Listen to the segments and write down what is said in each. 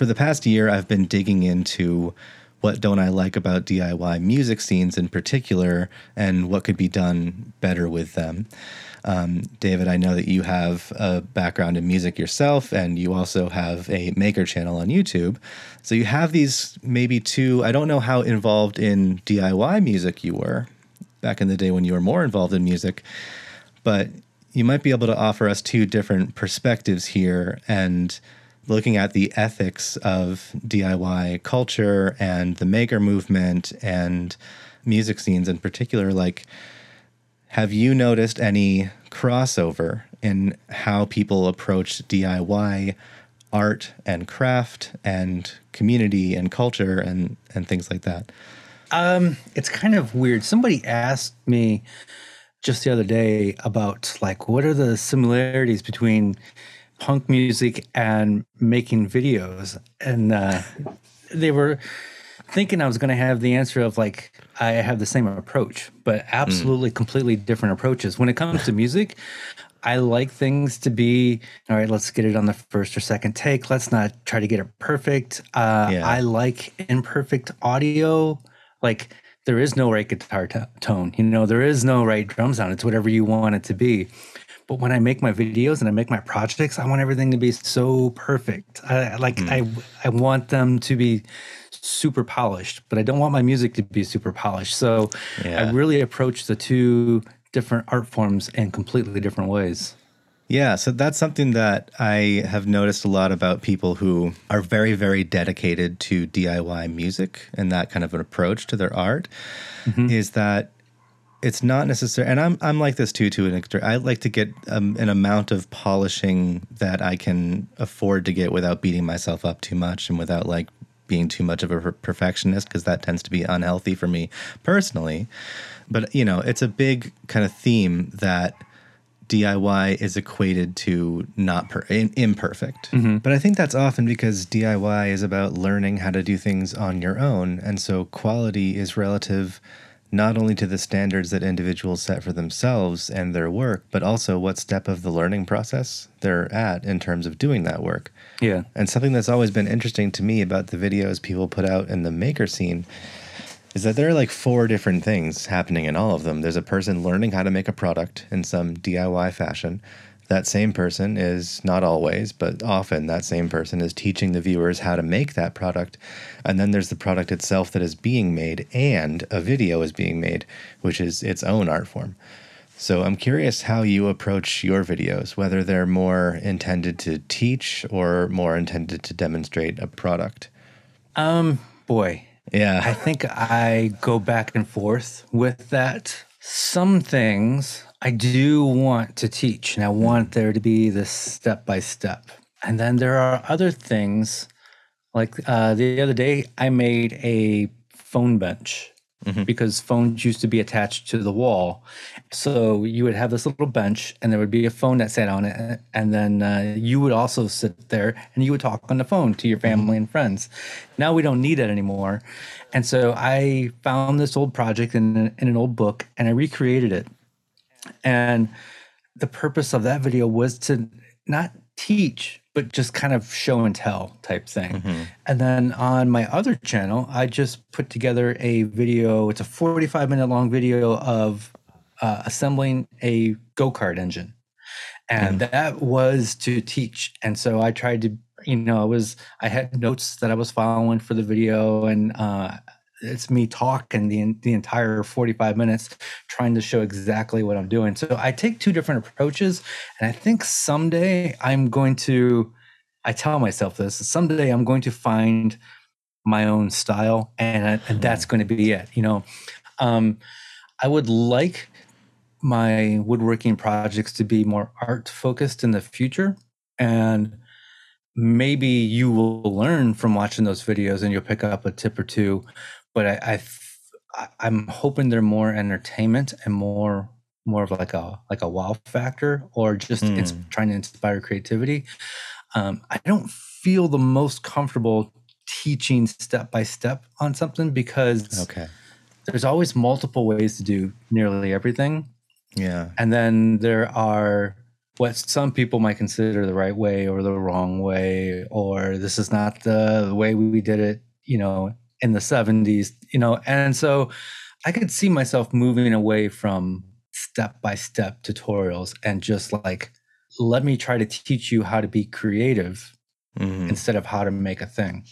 For the past year, I've been digging into what don't I like about DIY music scenes in particular and what could be done better with them. Um, David, I know that you have a background in music yourself, and you also have a maker channel on YouTube. So you have these maybe two, I don't know how involved in DIY music you were back in the day when you were more involved in music, but you might be able to offer us two different perspectives here and looking at the ethics of DIY culture and the maker movement and music scenes in particular, like, have you noticed any crossover in how people approach DIY art and craft and community and culture and, and things like that? Um, it's kind of weird. Somebody asked me just the other day about like what are the similarities between punk music and making videos, and uh, they were thinking I was going to have the answer of like I have the same approach, but absolutely mm. completely different approaches. When it comes to music, I like things to be all right. Let's get it on the first or second take. Let's not try to get it perfect. Uh, yeah. I like imperfect audio. Like there is no right guitar t- tone. You know, there is no right drum sound. It's whatever you want it to be. But when I make my videos and I make my projects, I want everything to be so perfect. I like mm. I I want them to be super polished, but I don't want my music to be super polished. So yeah. I really approach the two different art forms in completely different ways. Yeah, so that's something that I have noticed a lot about people who are very, very dedicated to DIY music and that kind of an approach to their art. Mm-hmm. Is that it's not necessary and i'm i'm like this too to an extent i like to get um, an amount of polishing that i can afford to get without beating myself up too much and without like being too much of a perfectionist because that tends to be unhealthy for me personally but you know it's a big kind of theme that DIY is equated to not per- imperfect. Mm-hmm. But I think that's often because DIY is about learning how to do things on your own. And so quality is relative not only to the standards that individuals set for themselves and their work, but also what step of the learning process they're at in terms of doing that work. Yeah. And something that's always been interesting to me about the videos people put out in the maker scene is that there are like four different things happening in all of them. There's a person learning how to make a product in some DIY fashion that same person is not always, but often that same person is teaching the viewers how to make that product. And then there's the product itself that is being made, and a video is being made, which is its own art form. So I'm curious how you approach your videos, whether they're more intended to teach or more intended to demonstrate a product. Um, boy. Yeah. I think I go back and forth with that. Some things I do want to teach and I want there to be this step by step. And then there are other things like uh, the other day, I made a phone bench mm-hmm. because phones used to be attached to the wall. So you would have this little bench and there would be a phone that sat on it. And then uh, you would also sit there and you would talk on the phone to your mm-hmm. family mm-hmm. and friends. Now we don't need that anymore. And so I found this old project in, in an old book and I recreated it and the purpose of that video was to not teach, but just kind of show and tell type thing. Mm-hmm. And then on my other channel, I just put together a video. It's a 45 minute long video of uh, assembling a go kart engine. And mm. that was to teach. And so I tried to, you know, I was, I had notes that I was following for the video and, uh, it's me talking the the entire 45 minutes trying to show exactly what I'm doing. So I take two different approaches and I think someday I'm going to I tell myself this, someday I'm going to find my own style and and that's going to be it, you know. Um I would like my woodworking projects to be more art focused in the future and maybe you will learn from watching those videos and you'll pick up a tip or two but I, I I'm hoping they're more entertainment and more more of like a like a wow factor or just mm. it's trying to inspire creativity. Um, I don't feel the most comfortable teaching step by step on something because okay there's always multiple ways to do nearly everything. Yeah. And then there are what some people might consider the right way or the wrong way, or this is not the way we did it, you know, in the 70s, you know. And so I could see myself moving away from step by step tutorials and just like, let me try to teach you how to be creative Mhm. instead of how to make a thing.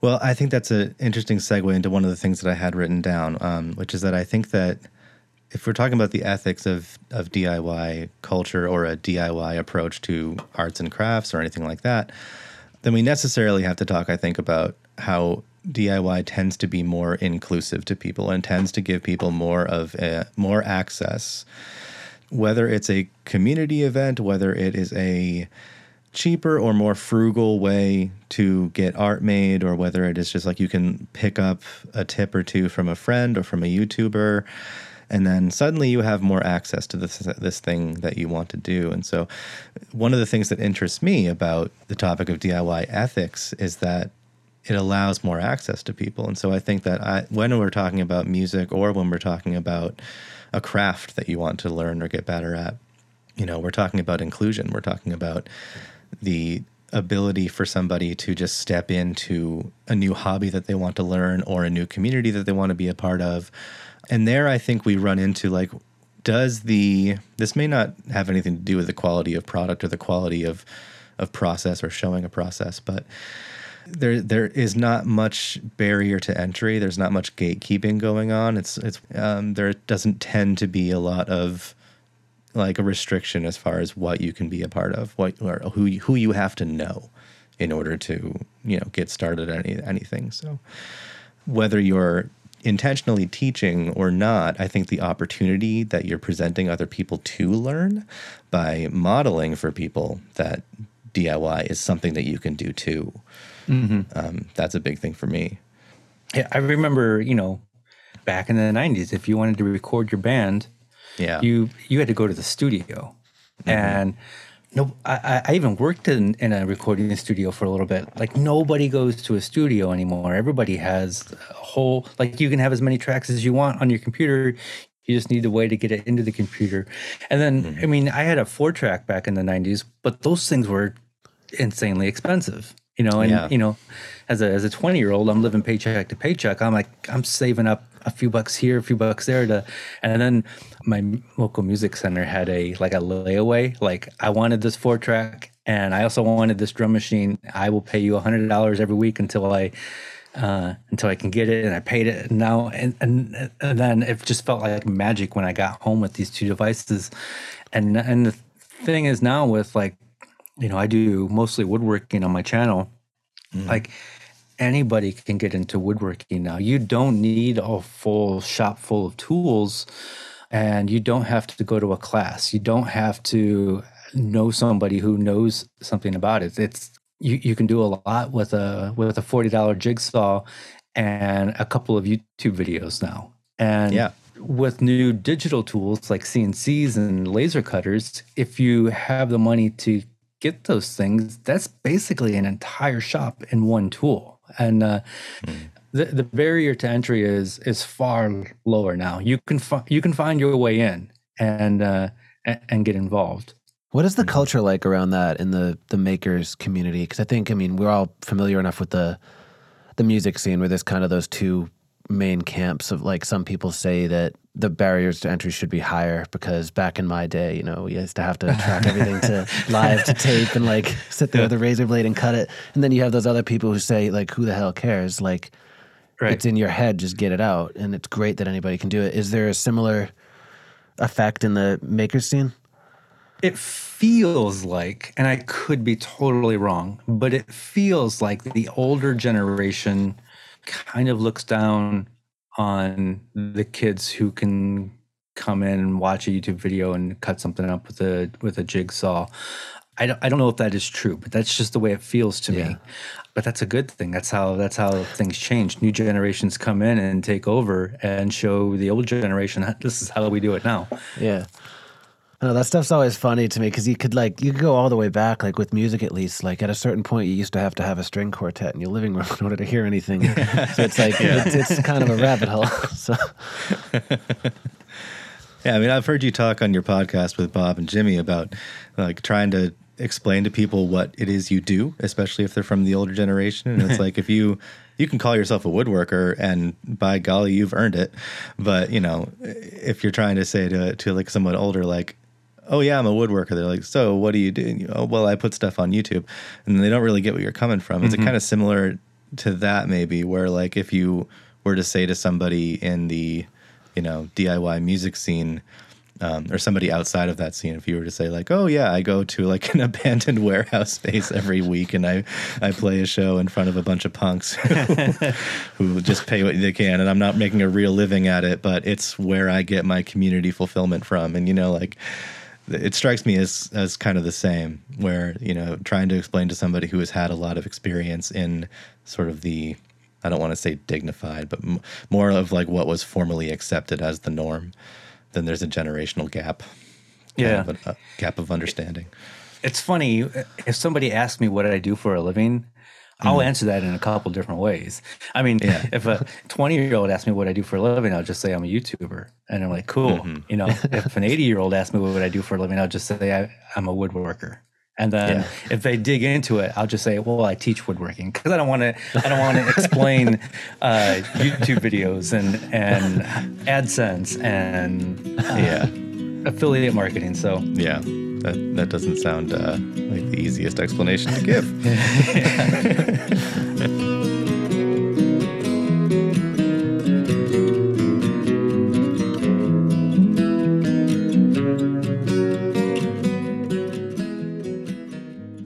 Well, I think that's an interesting segue into one of the things that I had written down, um, which is that I think that if we're talking about the ethics of, of DIY culture or a DIY approach to arts and crafts or anything like that, then we necessarily have to talk, I think, about how DIY tends to be more inclusive to people and tends to give people more of a, more access, whether it's a community event, whether it is a cheaper or more frugal way to get art made, or whether it is just like you can pick up a tip or two from a friend or from a YouTuber, and then suddenly you have more access to this this thing that you want to do. And so, one of the things that interests me about the topic of DIY ethics is that it allows more access to people. And so I think that I, when we're talking about music or when we're talking about a craft that you want to learn or get better at, you know, we're talking about inclusion. We're talking about the ability for somebody to just step into a new hobby that they want to learn or a new community that they want to be a part of. And there I think we run into like does the this may not have anything to do with the quality of product or the quality of of process or showing a process, but there there is not much barrier to entry. There's not much gatekeeping going on. It's it's um, there doesn't tend to be a lot of like a restriction as far as what you can be a part of, what or who you, who you have to know in order to you know get started at any anything. So whether you're intentionally teaching or not, I think the opportunity that you're presenting other people to learn by modeling for people that DIY is something that you can do too. Mm-hmm. Um, that's a big thing for me. Yeah, I remember, you know, back in the 90s, if you wanted to record your band, Yeah. you you had to go to the studio. Mm-hmm. And no, I, I- I even worked in, in a recording studio for a little bit. Like nobody goes to a studio anymore. Everybody has a whole like you can have as many tracks as you want on your computer. You just need a way to get it into the computer. And then mm-hmm. I mean, I had a four track back in the '90s, but those things were insanely expensive. You know, and Yeah. you know, as a as a 20 year old, I'm living paycheck to paycheck. I'm like, I'm saving up a few bucks here, a few bucks there to, and then my local music center had a like a layaway. Like, I wanted this four track, and I also wanted this drum machine. I will pay you a hundred dollars every week until I. Uh, until I can get it, and I paid it. And now, and, and and then it just felt like magic when I got home with these two devices. And and the thing is now with like, you know, I do mostly woodworking on my channel. Mm-hmm. Like anybody can get into woodworking now. You don't need a full shop full of tools and you don't have to go to a class. You don't have to know somebody who knows something about it. It's you, you can do a lot with a with a $40 jigsaw and a couple of YouTube videos now. And Yeah. with new digital tools like CNCs and laser cutters, if you have the money to get those things, that's basically an entire shop in one tool. And uh, the the barrier to entry is is far lower now. You can fi- you can find your way in and uh, and get involved. What is the culture like around that in the the makers community? Because I think, I mean, we're all familiar enough with the the music scene where there's kind of those two main camps of like some people say that the barriers to entry should be higher because back in my day, you know, we used to have to track everything to live to tape and like sit there with a razor blade and cut it. And then you have those other people who say like, who the hell cares? Like, Right. it's in your head, just get it out. And it's great that anybody can do it. Is there a similar effect in the maker scene? It feels like, and I could be totally wrong, but it feels like the older generation kind of looks down on the kids who can come in and watch a YouTube video and cut something up with a with a jigsaw. I don't, I don't know if that is true, but that's just the way it feels to Yeah. me. But that's a good thing. That's how that's how things change. New generations come in and take over and show the old generation that this is how we do it now. Yeah. Know that stuff's always funny to me because you could like you could go all the way back, like with music at least. Like at a certain point, you used to have to have a string quartet in your living room in order to hear anything. so it's like it's, it's kind of a rabbit hole. So Yeah, I mean, I've heard you talk on your podcast with Bob and Jimmy about like trying to explain to people what it is you do, especially if they're from the older generation. And it's like if you you can call yourself a woodworker, and by golly, you've earned it. But you know, if you're trying to say to to like someone older, like oh yeah, I'm a woodworker. They're like, so what do you do? You, oh, well, I put stuff on YouTube, and they don't really get where you're coming from. Is it kind of similar to that maybe, where like if you were to say to somebody in the you know DIY music scene. Um, or somebody outside of that scene, if you were to say like, "Oh yeah, I go to like an abandoned warehouse space every week, and I I play a show in front of a bunch of punks who, who just pay what they can, and I'm not making a real living at it, but it's where I get my community fulfillment from." And you know, like it strikes me as as kind of the same where you know trying to explain to somebody who has had a lot of experience in sort of the i don't want to say dignified but m- more of like what was formally accepted as the norm then there's a generational gap kind Yeah. of a, a gap of understanding It's funny if somebody asked me what I do for a living, I'll answer that in a couple different ways. I mean, Yeah. if a 20 year old asks me what I do for a living, I'll just say I'm a YouTuber. And I'm like, cool. You know, if an 80 year old asks me what I do for a living, I'll just say I, I'm a woodworker. And then Yeah. if they dig into it, I'll just say, well, I teach woodworking because I don't want to. I don't want to explain uh, YouTube videos and and AdSense and uh, yeah affiliate marketing. So yeah that that doesn't sound uh, like the easiest explanation to give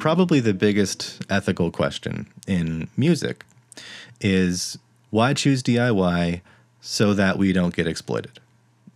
probably the biggest ethical question in music is why choose DIY so that we don't get exploited?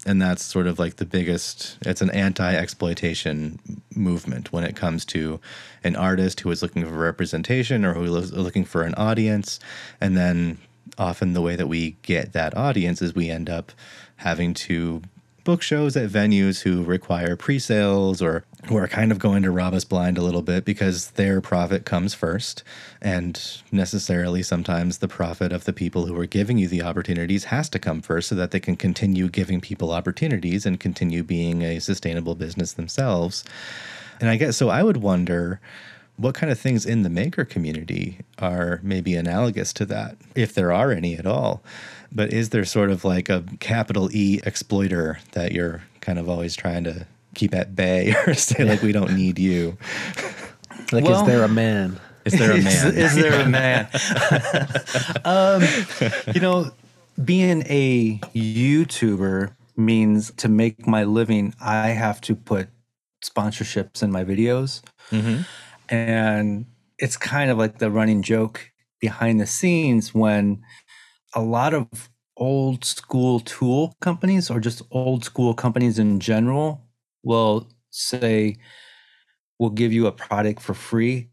And that's sort of like the biggest, it's an anti exploitation movement when it comes to an artist who is looking for representation or who is looking for an audience. And then often the way that we get that audience is we end up having to book shows at venues who require pre-sales or who are kind of going to rob us blind a little bit because their profit comes first and necessarily sometimes the profit of the people who are giving you the opportunities has to come first so that they can continue giving people opportunities and continue being a sustainable business themselves and i guess so i would wonder what kind of things in the maker community are maybe analogous to that, if there are any at all? But is there sort of like a capital E exploiter that you're kind of always trying to keep at bay or say, like, we don't need you? like, Well- is there a man? Is there a man? Is, there a man? um, you know, being a YouTuber means to make my living, I have to put sponsorships in my videos. Mhm. And it's kind of like the running joke behind the scenes when a lot of old school tool companies or just old school companies in general will say, we'll give you a product for free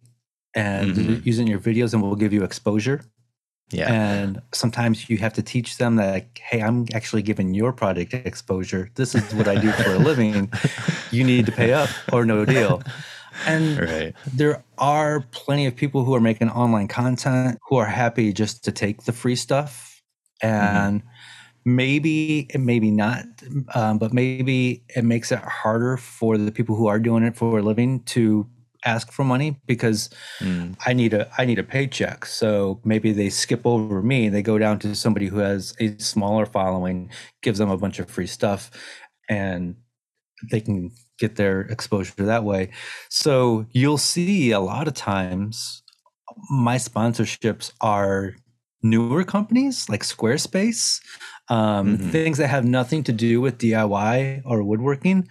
and Mhm. use it in your videos and we'll give you exposure. Yeah. And sometimes you have to teach them that, like, hey, I'm actually giving your product exposure. This is what I do for a living. You need to pay up or no deal. And Right. there are plenty of people who are making online content who are happy just to take the free stuff and maybe maybe not um, but maybe it makes it harder for the people who are doing it for a living to ask for money because Mm. I need a I need a paycheck. So maybe they skip over me. They go down to somebody who has a smaller following, gives them a bunch of free stuff, and they can get their exposure that way. So you'll see a lot of times my sponsorships are newer companies like Squarespace, um, Mhm. things that have nothing to do with DIY or woodworking.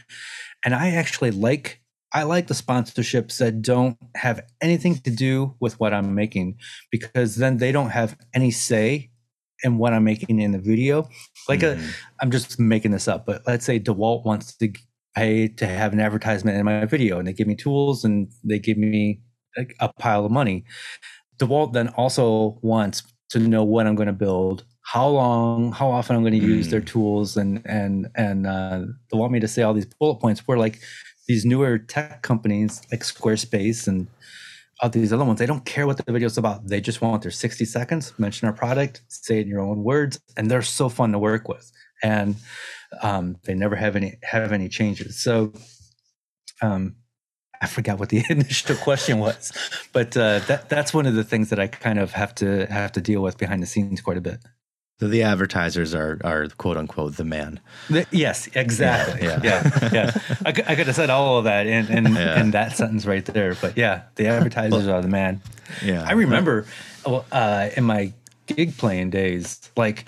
And I actually like I like the sponsorships that don't have anything to do with what I'm making because then they don't have any say in what I'm making in the video. Like a, Mhm. I'm just making this up, but let's say DeWalt wants to pay to have an advertisement in my video and they give me tools and they give me like a pile of money. DeWalt then also wants to know what I'm going to build, how long, how often I'm going to use Mm. their tools, and and and uh, they want me to say all these bullet points. Where like these newer tech companies like Squarespace and all these other ones, they don't care what the video is about. They just want their 60 seconds, mention our product, say it in your own words, and they're so fun to work with. And um, they never have any have any changes. So um, I forgot what the initial question was, but uh, that that's one of the things that I kind of have to have to deal with behind the scenes quite a bit. So the advertisers are are quote unquote the man. The, yes, exactly. Yeah, yeah. yeah. I, I could have said all of that in in, yeah. in, that sentence right there, but yeah, the advertisers are the man. Yeah, I remember uh, in my gig playing days, like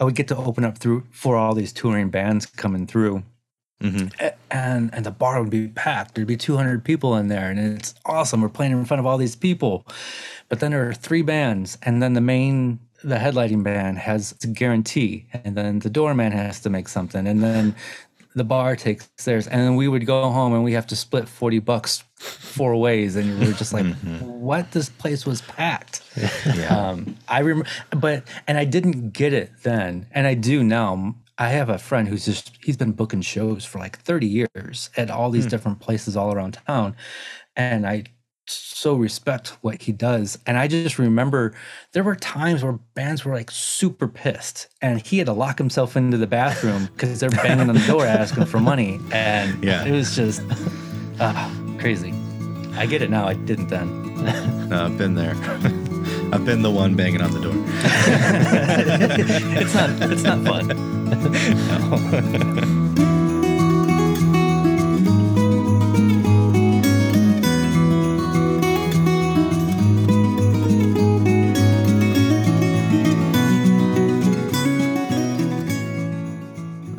I would get to open up through for all these touring bands coming through. Mm-hmm. And and the bar would be packed. There'd be 200 people in there, and it's awesome. We're playing in front of all these people, but then there are three bands, and then the main the headlighting band has a guarantee, and then the doorman has to make something, and then the bar takes theirs, and then we would go home and we have to split forty bucks four ways, and we are just like, mm-hmm. "What? This place was packed." Yeah. Um, I remember, but and I didn't get it then, and I do now. I have a friend who's just he's been booking shows for like 30 years at all these mm. different places all around town. And I so respect what he does. And I just remember there were times where bands were like super pissed and he had to lock himself into the bathroom because they're banging on the door asking for money. And yeah. it was just uh, crazy. I get it now. I didn't then. no, I've been there. I've been the one banging on the door. it's not. It's not fun.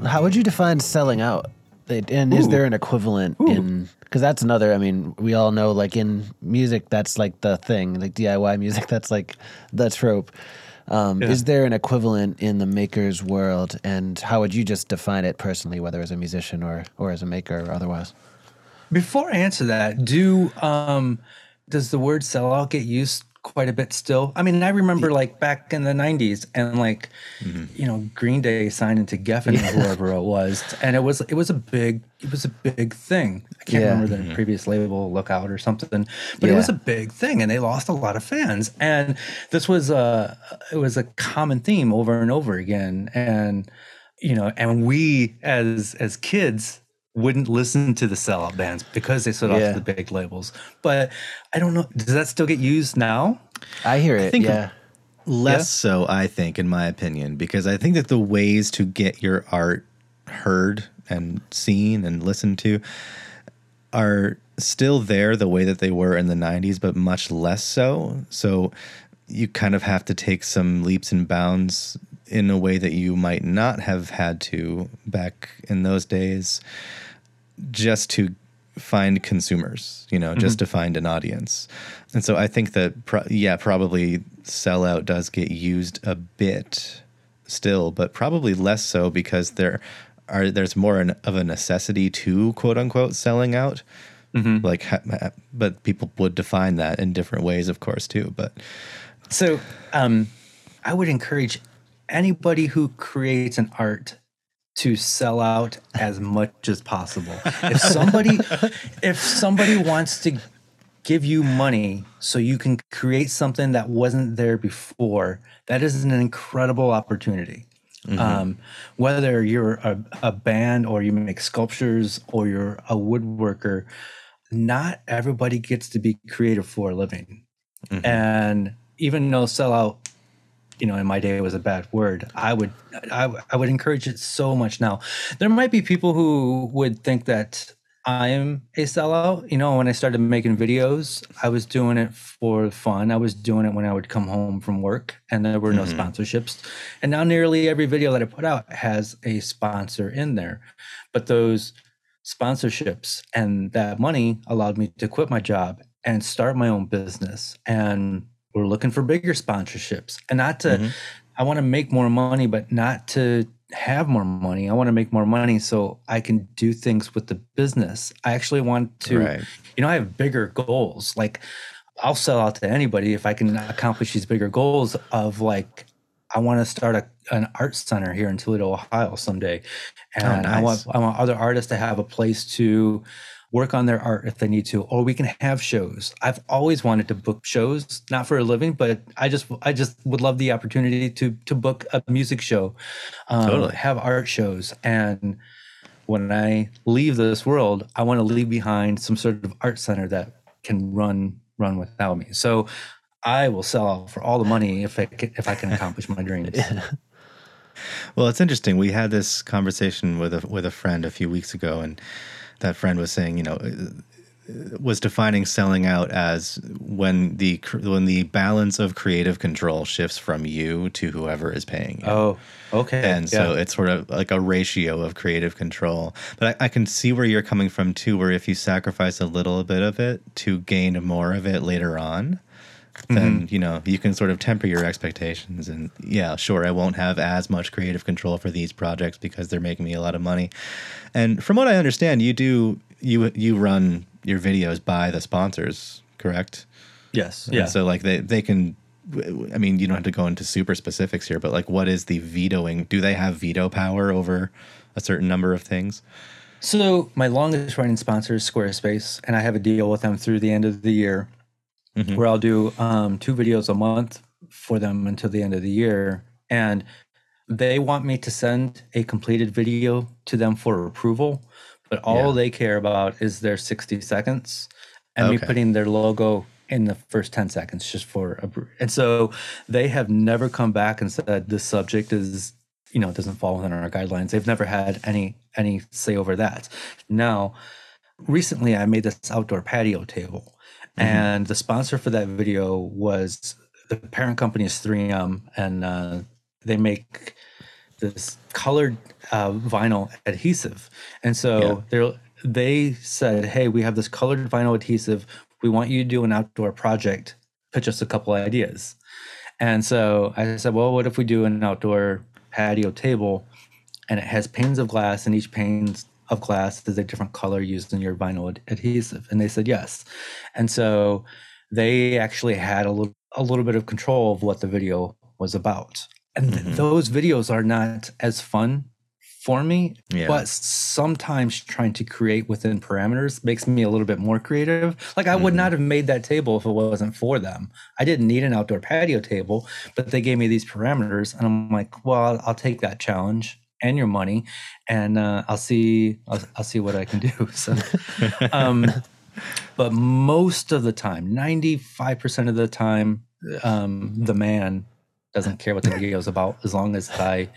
no. How would you define selling out? And is there an equivalent Ooh. in because that's another. I mean, we all know like in music, that's like the thing, like DIY music, that's like the trope. Um, yeah. Is there an equivalent in the maker's world, and how would you just define it personally, whether as a musician or or as a maker or otherwise? Before I answer that, do um, does the word sellout get used quite a bit still. I mean, I remember like back in the '90s, and like, mm-hmm. you know, Green Day signed into Geffen yeah. or whoever it was, and it was it was a big it was a big thing. I can't yeah. remember the mm-hmm. previous label, Lookout or something, but yeah. it was a big thing, and they lost a lot of fans. And this was a it was a common theme over and over again, and you know, and we as as kids wouldn't listen to the sellout bands because they sold yeah. off the big labels. But I don't know. Does that still get used now? I hear it. I think yeah. Less yeah. so, I think, in my opinion, because I think that the ways to get your art heard and seen and listened to are still there the way that they were in the 90s, but much less so. So you kind of have to take some leaps and bounds in a way that you might not have had to back in those days just to find consumers, you know, mm-hmm. just to find an audience. And so I think that, pro- yeah, probably sellout does get used a bit still, but probably less so because there are there's more an, of a necessity to quote unquote selling out. Mm-hmm. Like, but people would define that in different ways, of course, too. But so, um, I would encourage anybody who creates an art to sell out as much as possible. If somebody if somebody wants to give you money so you can create something that wasn't there before, that is an incredible opportunity. Mm-hmm. Um, whether you're a, a band or you make sculptures or you're a woodworker, not everybody gets to be creative for a living. Mm-hmm. And even though sellout you know in my day was a bad word i would I, I would encourage it so much. Now there might be people who would think that i'm a sellout. You know when i started making videos i was doing it for fun. I was doing it when i would come home from work and there were no mm-hmm. sponsorships. And now nearly every video that i put out has a sponsor in there. But those sponsorships and that money allowed me to quit my job and start my own business. And we're looking for bigger sponsorships and not to mm-hmm. i want to make more money but not to have more money i want to make more money so i can do things with the business i actually want to right. you know i have bigger goals like i'll sell out to anybody if i can accomplish these bigger goals of like i want to start a, an art center here in toledo ohio someday oh, and oh, nice. i want i want other artists to have a place to work on their art if they need to, or we can have shows. I've always wanted to book shows, not for a living, but I just I just would love the opportunity to to book a music show, um, Totally. have art shows, and when I leave this world, I want to leave behind some sort of art center that can run run without me. So I will sell for all the money if I can, if I can accomplish my dreams. Well, it's interesting. We had this conversation with a with a friend a few weeks ago, and that friend was saying, you know, uh, was defining selling out as when the when the balance of creative control shifts from you to whoever is paying you. Oh, okay. and so it's sort of like a ratio of creative control. But I, I can see where you're coming from too, where if you sacrifice a little bit of it to gain more of it later on, then mm-hmm. you know you can sort of temper your expectations. And yeah, sure, I won't have as much creative control for these projects because they're making me a lot of money. And from what I understand, you do you you run your videos by the sponsors, correct? yes, And yeah. So like they they can. I mean, you don't have to go into super specifics here, but like, what is the vetoing? Do they have veto power over a certain number of things? So my longest running sponsor is Squarespace, and I have a deal with them through the end of the year, Mhm. where I'll do um, two videos a month for them until the end of the year, and they want me to send a completed video to them for approval, but all Yeah. they care about is their sixty seconds and me Okay. putting their logo in the first 10 seconds just for appro- and so they have never come back and said this subject is you know doesn't fall within our guidelines they've never had any any say over that now recently i made this outdoor patio table and the sponsor for that video was the parent company is 3m and uh, they make this colored uh, vinyl adhesive. And so Yeah. they said hey we have this colored vinyl adhesive. We want you to do an outdoor project. Pitch us a couple ideas. And so i said well what if we do an outdoor patio table and it has panes of glass and each pane of glass is a different color used in your vinyl ad- adhesive and they said yes and so they actually had a little a little bit of control of what the video was about and th- Mhm. those videos are not as fun for me Yeah. but sometimes trying to create within parameters makes me a little bit more creative like i would Mhm. not have made that table if it wasn't for them i didn't need an outdoor patio table but they gave me these parameters and i'm like well i'll, I'll take that challenge and your money and uh, i'll see I'll, I'll see what i can do so um, but most of the time 95% of the time um, the man doesn't care what the video is about as long as i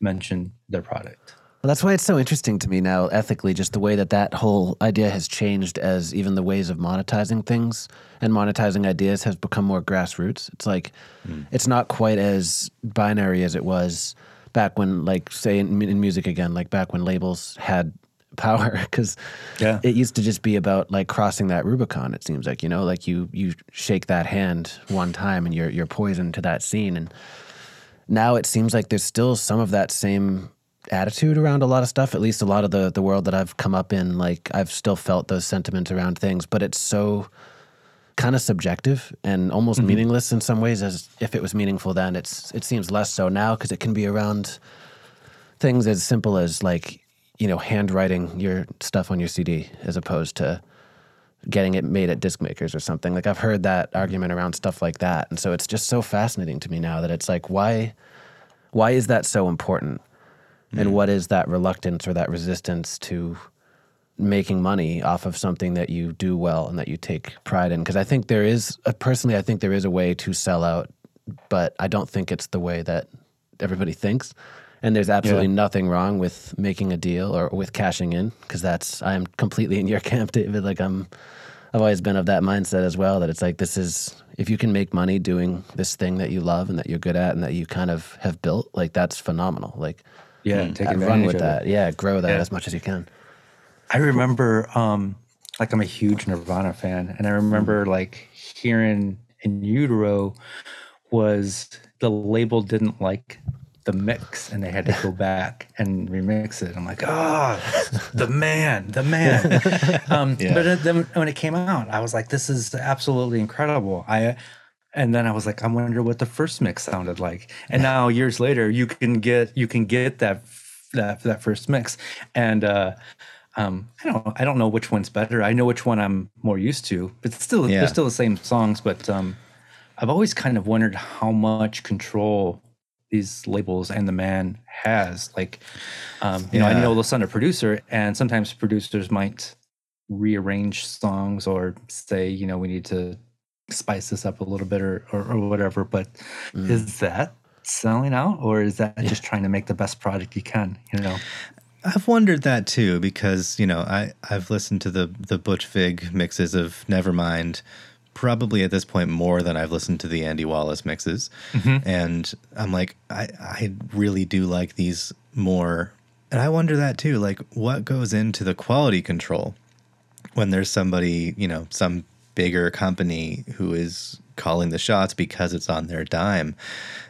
mention their product Well, that's why it's so interesting to me now, ethically, just the way that that whole idea has changed as even the ways of monetizing things and monetizing ideas has become more grassroots. It's like, it's not quite as binary as it was back when, like, say in, in music again, like back when labels had power, because Yeah. it used to just be about like crossing that Rubicon. It seems like you know, like you you shake that hand one time and you're you're poisoned to that scene, and now it seems like there's still some of that same attitude around a lot of stuff. At least a lot of the the world that I've come up in, like I've still felt those sentiments around things, but it's so kind of subjective and almost mm-hmm. meaningless in some ways. As if it was meaningful then, it's it seems less so now because it can be around things as simple as like you know handwriting your stuff on your CD as opposed to getting it made at disc makers or something. Like I've heard that argument around stuff like that, and so it's just so fascinating to me now that it's like why why is that so important, and mm. what is that reluctance or that resistance to making money off of something that you do well and that you take pride in? Because I think there is uh, personally, I think there is a way to sell out, but I don't think it's the way that everybody thinks. And there's absolutely nothing wrong with making a deal or with cashing in because that's I am completely in your camp, David. Like I'm, I've always been of that mindset as well. That it's like this is if you can make money doing this thing that you love and that you're good at and that you kind of have built, like that's phenomenal. Like yeah take uh, advantage run with of that, it. yeah, grow that Yeah. as much as you can. I remember um like i'm a huge nirvana fan and i remember like hearing in utero was the label didn't like the mix and they had to go back and remix it. I'm like oh the man the man. Um Yeah. but then when it came out i was like this is absolutely incredible. I and then I was like, I wonder what the first mix sounded like. And now years later, you can get you can get that that that first mix, and uh, um, I don't I don't know which one's better. I know which one I'm more used to, but still Yeah. they're still the same songs. But um, I've always kind of wondered how much control these labels and the man has. Like, um, you know, I Yeah. know Listen a producer, and sometimes producers might rearrange songs or say, you know, we need to spice this up a little bit or or, or whatever. But Mm. is that selling out, or is that just trying to make the best product you can? You know. I've wondered that too because you know I I've listened to the the Butch Vig mixes of Nevermind probably at this point more than I've listened to the Andy Wallace mixes, mm-hmm. and I'm like I I really do like these more, and I wonder that too like what goes into the quality control when there's somebody you know some bigger company who is calling the shots because it's on their dime?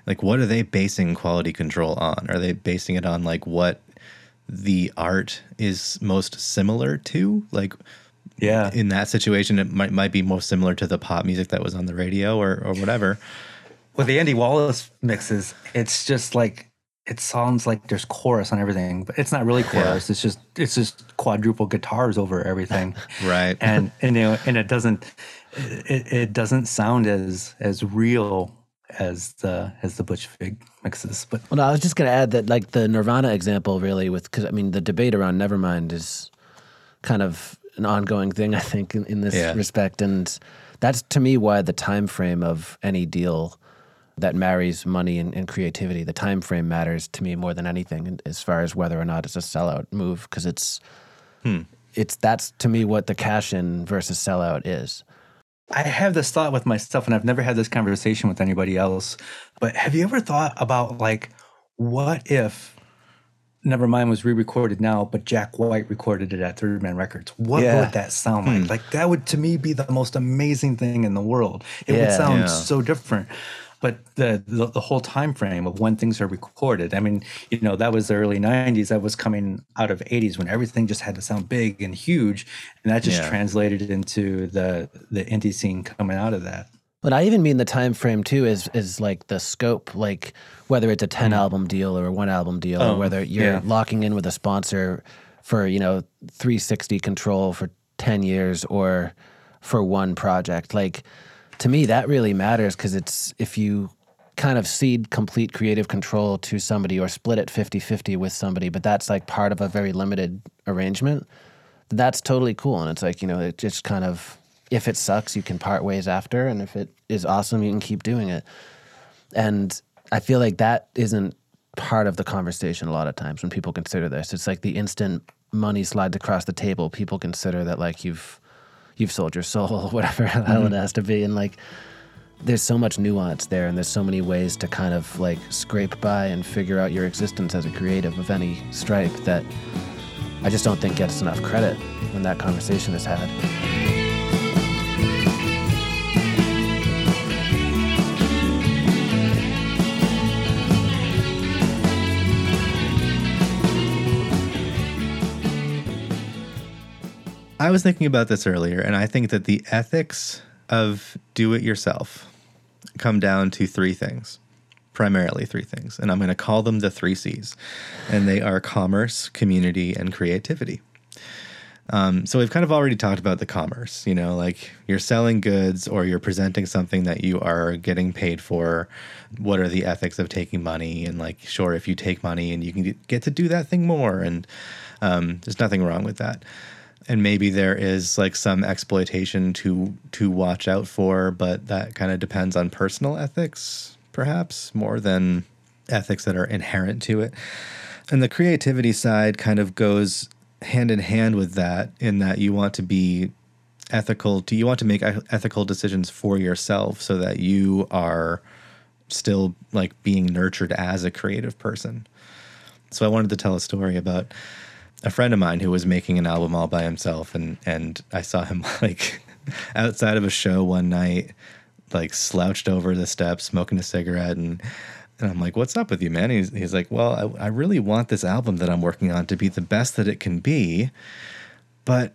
Like what are they basing quality control on? Are they basing it on like what the art is most similar to like Yeah. in that situation it might might be most similar to the pop music that was on the radio or or whatever With the Andy Wallace mixes, it's just like it sounds like there's chorus on everything, but it's not really chorus. It's just it's just quadruple guitars over everything. Right. And and you know, and it doesn't it, it doesn't sound as as real as the as the Butch Vig mixes. But Well, no, I was just going to add that, like the Nirvana example, really, with because I mean, the debate around Nevermind is kind of an ongoing thing, I think, in, in this Yeah. respect, and that's to me why the time frame of any deal that marries money and, and creativity, the time frame matters to me more than anything, as far as whether or not it's a sellout move, because it's hmm. it's that's to me what the cash in versus sellout is. I have this thought with myself, and I've never had this conversation with anybody else. But have you ever thought about like, what if Nevermind was re-recorded now, but Jack White recorded it at Third Man Records? What Yeah. would that sound like? Hmm. Like that would to me be the most amazing thing in the world. It would sound Yeah. so different. But the, the the whole time frame of when things are recorded, I mean, you know, that was the early '90s. That was coming out of '80s when everything just had to sound big and huge, and that just Yeah. translated into the the indie scene coming out of that. But I even mean the time frame too is is like the scope, like whether it's a ten mm-hmm. album deal or a one album deal, or Oh, whether you're yeah. locking in with a sponsor for you know 360 control for ten years or for one project. Like to me, that really matters because it's if you kind of cede complete creative control to somebody or split it 50-50 with somebody, but that's like part of a very limited arrangement that's totally cool. And it's like, you know, it just kind of, if it sucks, you can part ways after. And if it is awesome, you can keep doing it. And I feel like that isn't part of the conversation a lot of times when people consider this. It's like the instant money slides across the table, people consider that like you've, you've sold your soul, whatever the hell it has to be. And like, there's so much nuance there and there's so many ways to kind of like scrape by and figure out your existence as a creative of any stripe that I just don't think gets enough credit when that conversation is had. I was thinking about this earlier, and I think that the ethics of do it yourself come down to three things, primarily three things. And I'm going to call them the three C's. And they are commerce, community, and creativity. Um, so we've kind of already talked about the commerce, you know, like you're selling goods or you're presenting something that you are getting paid for. What are the ethics of taking money? And like, sure, if you take money and you can get to do that thing more, and um, there's nothing wrong with that. And maybe there is like some exploitation to to watch out for, but that kind of depends on personal ethics, perhaps more than ethics that are inherent to it. And the creativity side kind of goes hand in hand with that in that you want to be ethical to you want to make ethical decisions for yourself so that you are still like being nurtured as a creative person. So I wanted to tell a story about a friend of mine who was making an album all by himself and and I saw him like outside of a show one night like slouched over the steps smoking a cigarette and and I'm like, what's up with you, man? He's, he's like, well, I, I really want this album that I'm working on to be the best that it can be, but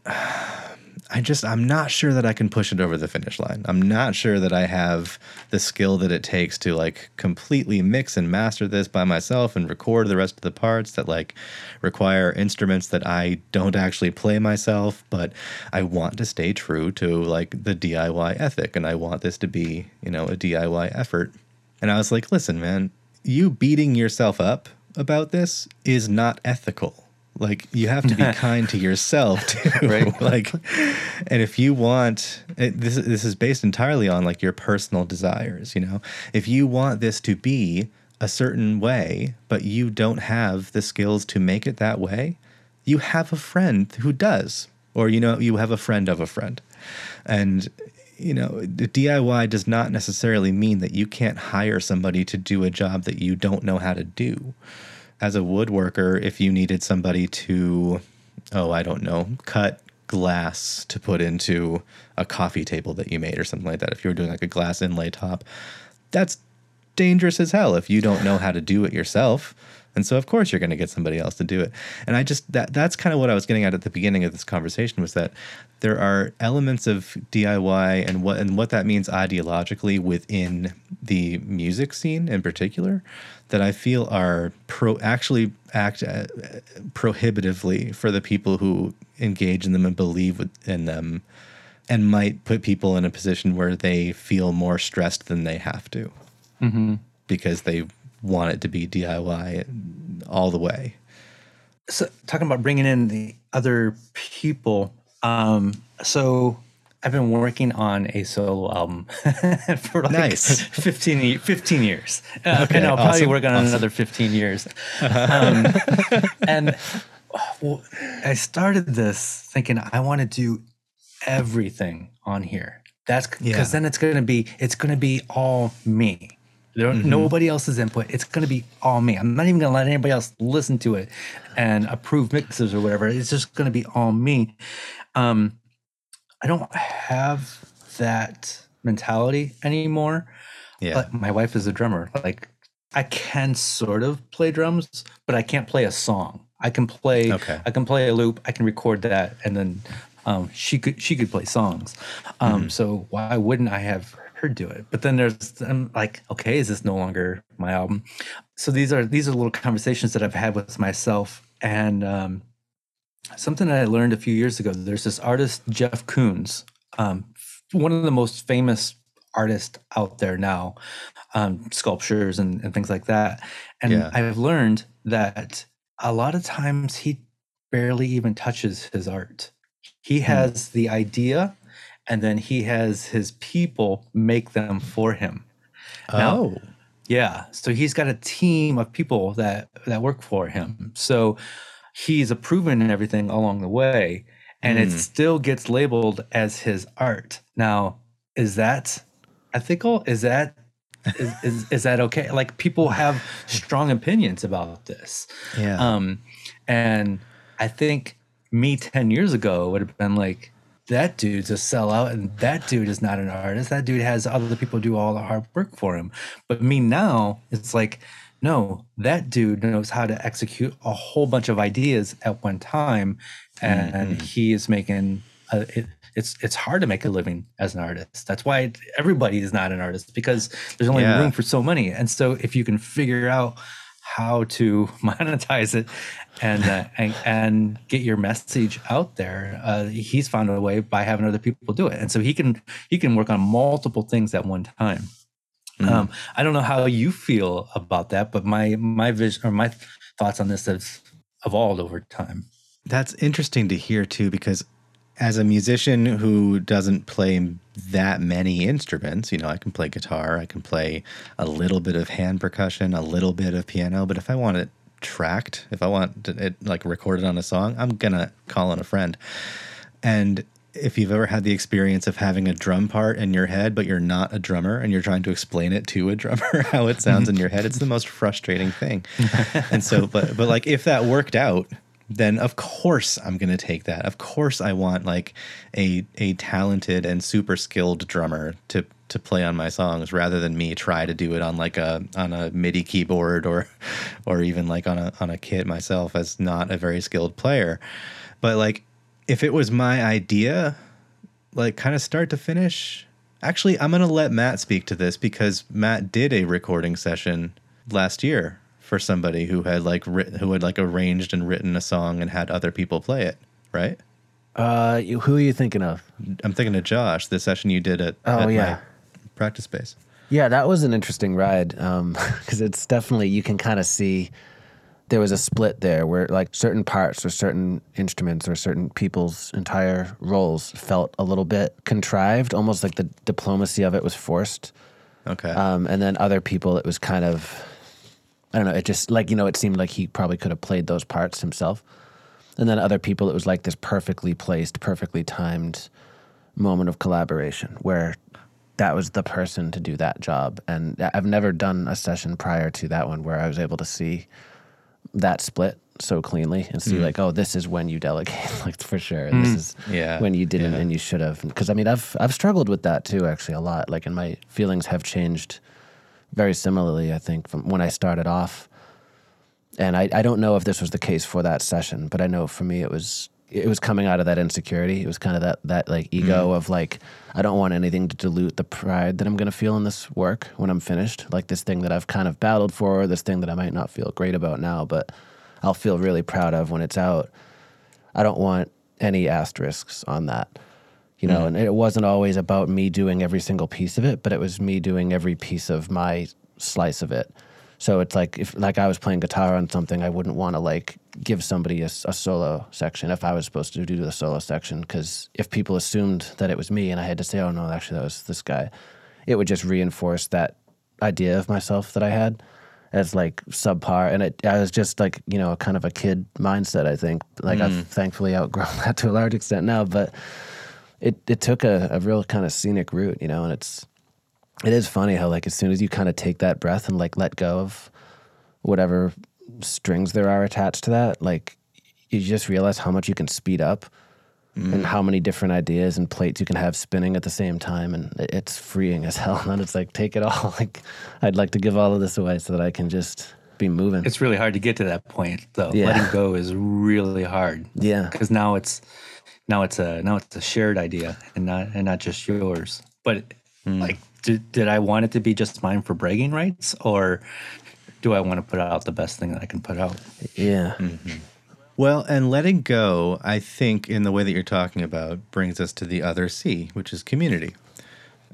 I just I'm not sure that I can push it over the finish line. I'm not sure that I have the skill that it takes to like completely mix and master this by myself and record the rest of the parts that like require instruments that I don't actually play myself, but I want to stay true to like the DIY ethic and I want this to be, you know, a DIY effort. And I was like, "Listen, man, you beating yourself up about this is not ethical." Like you have to be kind to yourself too. Right. like, and if you want it, this, this is based entirely on like your personal desires. You know, if you want this to be a certain way, but you don't have the skills to make it that way, you have a friend who does, or you know, you have a friend of a friend, and you know, the DIY does not necessarily mean that you can't hire somebody to do a job that you don't know how to do as a woodworker, if you needed somebody to, oh, I don't know, cut glass to put into a coffee table that you made or something like that, if you were doing like a glass inlay top, that's dangerous as hell if you don't know how to do it yourself. And so of course you're going to get somebody else to do it. And I just that that's kind of what I was getting at at the beginning of this conversation was that there are elements of DIY and what and what that means ideologically within the music scene in particular that I feel are pro actually act uh, prohibitively for the people who engage in them and believe in them and might put people in a position where they feel more stressed than they have to because they want it to be DIY all the way. so talking about bringing in the other people um so i've been working on a solo album for like Nice. 15, 15 years uh, Okay, and i'll probably work on awesome. another 15 years um, and well, i started this thinking i want to do everything on here that's because Yeah. then it's going to be it's going to be all me there, Mm-hmm. Nobody else's input. It's going to be all me. I'm not even going to let anybody else listen to it and approve mixes or whatever. It's just going to be all me. Um, I don't have that mentality anymore. Yeah. But my wife is a drummer. Like I can sort of play drums, but I can't play a song. I can play. Okay. I can play a loop. I can record that, and then um, she could she could play songs. Um, Mm-hmm. So why wouldn't I have her do it? But then there's I'm like, okay, is this no longer my album? So these are these are little conversations that I've had with myself, and um, something that I learned a few years ago. There's this artist Jeff Koons, um, one of the most famous artists out there now, um, sculptures and, and things like that. And Yeah. I've learned that a lot of times he barely even touches his art. He has the idea, and then he has his people make them for him. Now- oh. Yeah. So he's got a team of people that that work for him. So he's approving everything along the way, and it Mm. still gets labeled as his art. Now, is that ethical? Is that is, is, is that okay? Like people have strong opinions about this. Yeah. Um, and I think me 10 years ago would have been like, that dude's a sellout and that dude is not an artist. That dude has other people do all the hard work for him. But me now, it's like, no, that dude knows how to execute a whole bunch of ideas at one time. And he is making a, it, it's it's hard to make a living as an artist. That's why everybody is not an artist because there's only Yeah. room for so many. And so if you can figure out how to monetize it and uh, and, and get your message out there, uh, he's found a way by having other people do it. And so he can he can work on multiple things at one time. Um, I don't know how you feel about that, but my my vision or my thoughts on this have evolved over time. That's interesting to hear too, because as a musician who doesn't play that many instruments, you know, I can play guitar, I can play a little bit of hand percussion, a little bit of piano, but if I want it tracked, if I want it like recorded on a song, I'm gonna call on a friend. And if you've ever had the experience of having a drum part in your head, but you're not a drummer and you're trying to explain it to a drummer how it sounds in your head, it's the most frustrating thing. and so, but, but like if that worked out, then of course I'm going to take that. Of course I want like a, a talented and super skilled drummer to, to play on my songs rather than me try to do it on like a, on a MIDI keyboard or, or even like on a, on a kit myself as not a very skilled player. But like, if it was my idea, like kind of start to finish. Actually, I'm going to let Matt speak to this because Matt did a recording session last year for somebody who had like written, who had like arranged and written a song and had other people play it, right? Uh, who are you thinking of? I'm thinking of Josh, the session you did at, Oh, at yeah. practice space. Yeah, that was an interesting ride Um, because it's definitely you can kind of see there was a split there where like certain parts or certain instruments or certain people's entire roles felt a little bit contrived, almost like the diplomacy of it was forced. Okay. Um, and then other people, it was kind of, I don't know, it just like, you know, it seemed like he probably could have played those parts himself. And then other people, it was like this perfectly placed, perfectly timed moment of collaboration where that was the person to do that job. And I've never done a session prior to that one where I was able to see that split so cleanly and see hmm. like, oh, this is when you delegate, like for sure. And this hmm. is Yeah, when you didn't yeah. and you should have. Because I mean, I've I've struggled with that too, actually, a lot. Like, and my feelings have changed very similarly. I think from when I started off, and I I don't know if this was the case for that session, but I know for me it was it was coming out of that insecurity. It was kind of that that like ego mm-hmm. of like I don't want anything to dilute the pride that I'm gonna feel in this work when I'm finished. Like this thing that I've kind of battled for, this thing that I might not feel great about now, but I'll feel really proud of when it's out. I don't want any asterisks on that. You know, mm-hmm. and it wasn't always about me doing every single piece of it, but it was me doing every piece of my slice of it. So it's like if like I was playing guitar on something, I wouldn't want to like give somebody a solo section if I was supposed to do the solo section because if people assumed that it was me and I had to say, "Oh no, actually that was this guy," it would just reinforce that idea of myself that I had as like subpar. And it I was just like you know kind of a kid mindset I think. Like I've mm. thankfully outgrown that to a large extent now but it it took a, a real kind of scenic route you know and it's it is funny how like as soon as you kind of take that breath and like let go of whatever strings there are attached to that like you just realize how much you can speed up and mm. how many different ideas and plates you can have spinning at the same time and it's freeing as hell and it's like take it all. Like i'd like to give all of this away so that i can just be moving. It's really hard to get to that point, though. Yeah. Letting go is really hard. Yeah. Because now it's now it's a now it's a shared idea and not and not just yours. But hmm. like, did, did I want it to be just mine for bragging rights, or do I want to put out the best thing that I can put out? yeah Well, and letting go, I think, in the way that you're talking about, brings us to the other C, which is community.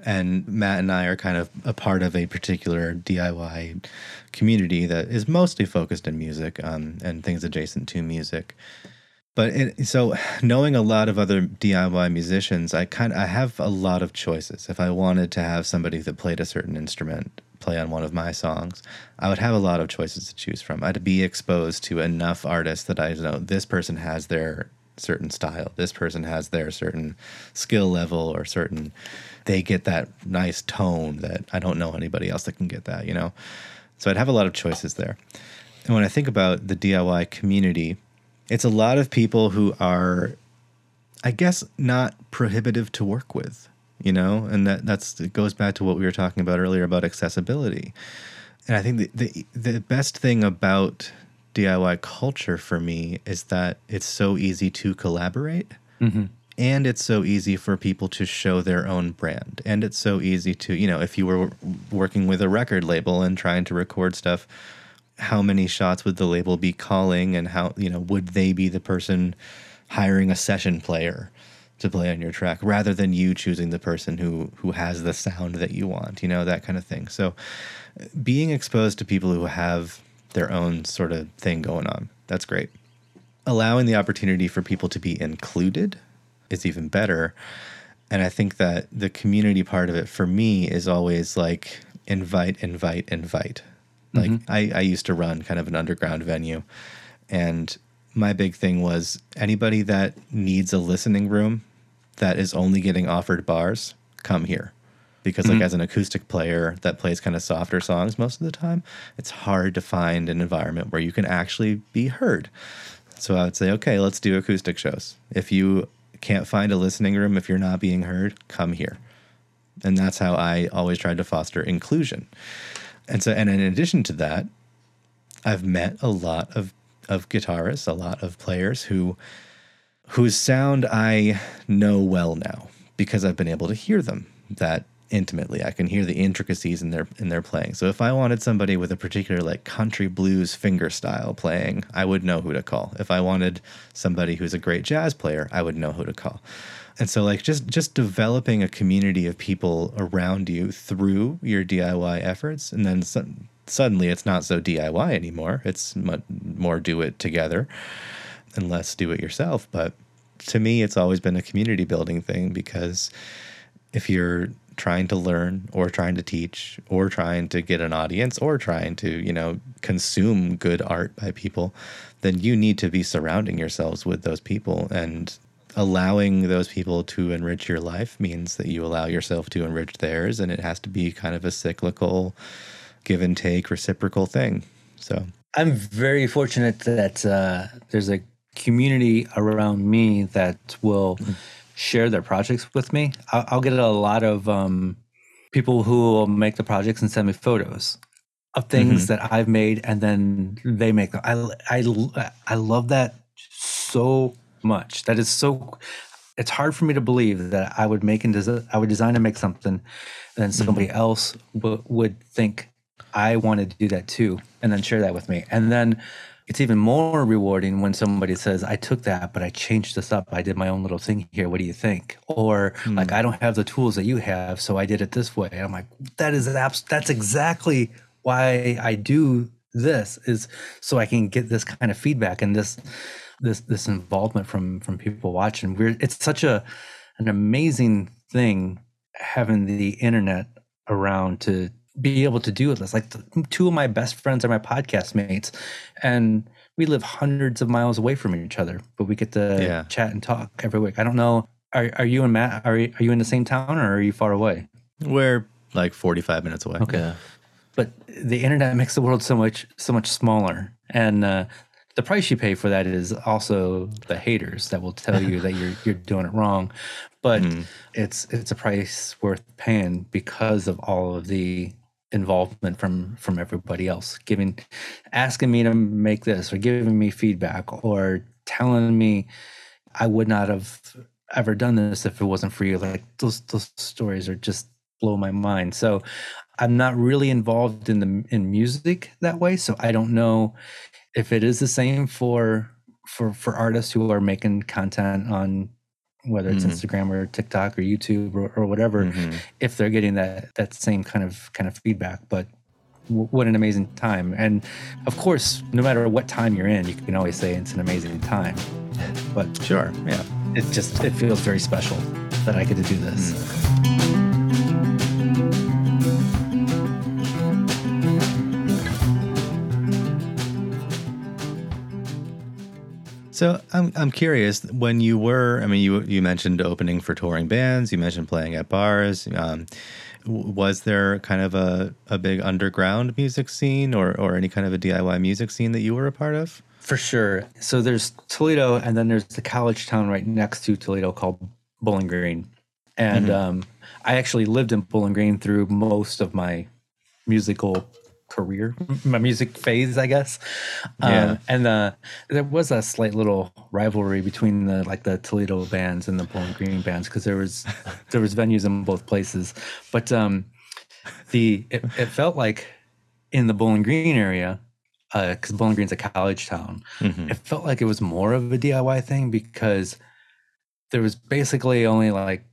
And Matt and I are kind of a part of a particular DIY community that is mostly focused in music um, and things adjacent to music. But it, so, knowing a lot of other DIY musicians, I kind I have a lot of choices. If I wanted to have somebody that played a certain instrument play on one of my songs, I would have a lot of choices to choose from. I'd be exposed to enough artists that I know this person has their certain style, this person has their certain skill level, or certain they get that nice tone that I don't know anybody else that can get that. You know, so I'd have a lot of choices there. And when I think about the DIY community, it's a lot of people who are, I guess, not prohibitive to work with, you know, and that that's it goes back to what we were talking about earlier about accessibility. And I think the the, the best thing about DIY culture for me is that it's so easy to collaborate. Mm-hmm. And it's so easy for people to show their own brand. And it's so easy to, you know, if you were working with a record label and trying to record stuff, how many shots would the label be calling and how you know would they be the person hiring a session player to play on your track rather than you choosing the person who who has the sound that you want you know that kind of thing. So uh, being exposed to people who have their own sort of thing going on that's great. Allowing the opportunity for people to be included is even better. And i think that the community part of it for me is always like invite invite invite like mm-hmm. I, I used to run kind of an underground venue. And my big thing was anybody that needs a listening room that is only getting offered bars come here. Because like mm-hmm. as an acoustic player that plays kind of softer songs most of the time it's hard to find an environment where you can actually be heard. So i would say okay let's do acoustic shows. If you can't find a listening room if you're not being heard come here. And that's how i always tried to foster inclusion and so and in addition to that i've met a lot of of guitarists a lot of players who whose sound i know well now because I've been able to hear them that intimately. I can hear the intricacies in their in their playing. So if I wanted somebody with a particular like country blues finger style playing, I would know who to call. If I wanted somebody who's a great jazz player, I would know who to call. And so like just just developing a community of people around you through your DIY efforts. And then suddenly it's not so DIY anymore. It's much more do it together and less do it yourself, but to me it's always been a community building thing because if you're trying to learn or trying to teach or trying to get an audience or trying to, you know, consume good art by people, then you need to be surrounding yourselves with those people. And allowing those people to enrich your life means that you allow yourself to enrich theirs and it has to be kind of a cyclical give and take reciprocal thing. So I'm very fortunate that uh, there's a community around me that will mm share their projects with me. I'll, I'll get a lot of um, people who will make the projects and send me photos of things mm-hmm. that I've made, and then they make them. I, I, I love that so much. That is so. It's hard for me to believe that I would make and design. I would design and make something, and somebody mm-hmm. else w- would think I wanted to do that too, and then share that with me, and then it's even more rewarding when somebody says, I took that, but I changed this up. I did my own little thing here. What do you think? Or mm. like, I don't have the tools that you have, so I did it this way. And I'm like, that is abs- that's exactly why I do this is so I can get this kind of feedback and this this this involvement from from people watching. We're it's such a an amazing thing having the internet around to be able to do this. Like two of my best friends are my podcast mates, and we live hundreds of miles away from each other, but we get to yeah. chat and talk every week. I don't know. Are, are you and Matt? Are you, are you in the same town or are you far away? We're like forty five minutes away. Okay, yeah. but the internet makes the world so much so much smaller, and uh, the price you pay for that is also the haters that will tell you that you're you're doing it wrong. But mm. it's it's a price worth paying because of all of the involvement from from everybody else giving asking me to make this or giving me feedback or telling me i would not have ever done this if it wasn't for you like those those stories are just blow my mind so i'm not really involved in the in music that way so i don't know if it is the same for for for artists who are making content on whether it's mm-hmm. Instagram or TikTok or YouTube or, or whatever, mm-hmm. if they're getting that that same kind of kind of feedback. But w- what an amazing time! And of course, no matter what time you're in, you can always say it's an amazing time. But sure, yeah, it just it feels very special that I get to do this. Mm-hmm. So I'm I'm curious when you were I mean you you mentioned opening for touring bands you mentioned playing at bars um, was there kind of a, a big underground music scene or or any kind of a DIY music scene that you were a part of? For sure. So there's Toledo and then there's the college town right next to Toledo called Bowling Green. And mm-hmm. um, I actually lived in Bowling Green through most of my musical career, my music phase, I guess. Yeah. Um, and uh, there was a slight little rivalry between the like the Toledo bands and the Bowling Green bands because there was there was venues in both places. But um, the it, it felt like in the Bowling Green area because uh, Bowling Green's a college town. Mm-hmm. It felt like it was more of a DIY thing because there was basically only like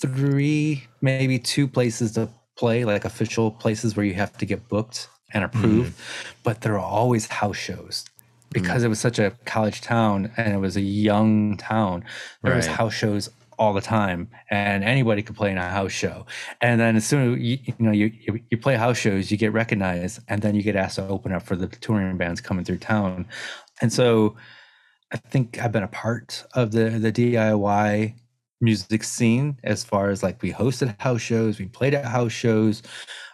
three, maybe two places to play, like official places where you have to get booked and approved, mm. but there are always house shows because mm. it was such a college town and it was a young town. There right. was house shows all the time, and anybody could play in a house show. And then as soon as you, you know you, you play house shows, you get recognized, and then you get asked to open up for the touring bands coming through town. And so, I think I've been a part of the the DIY music scene as far as like we hosted house shows, we played at house shows.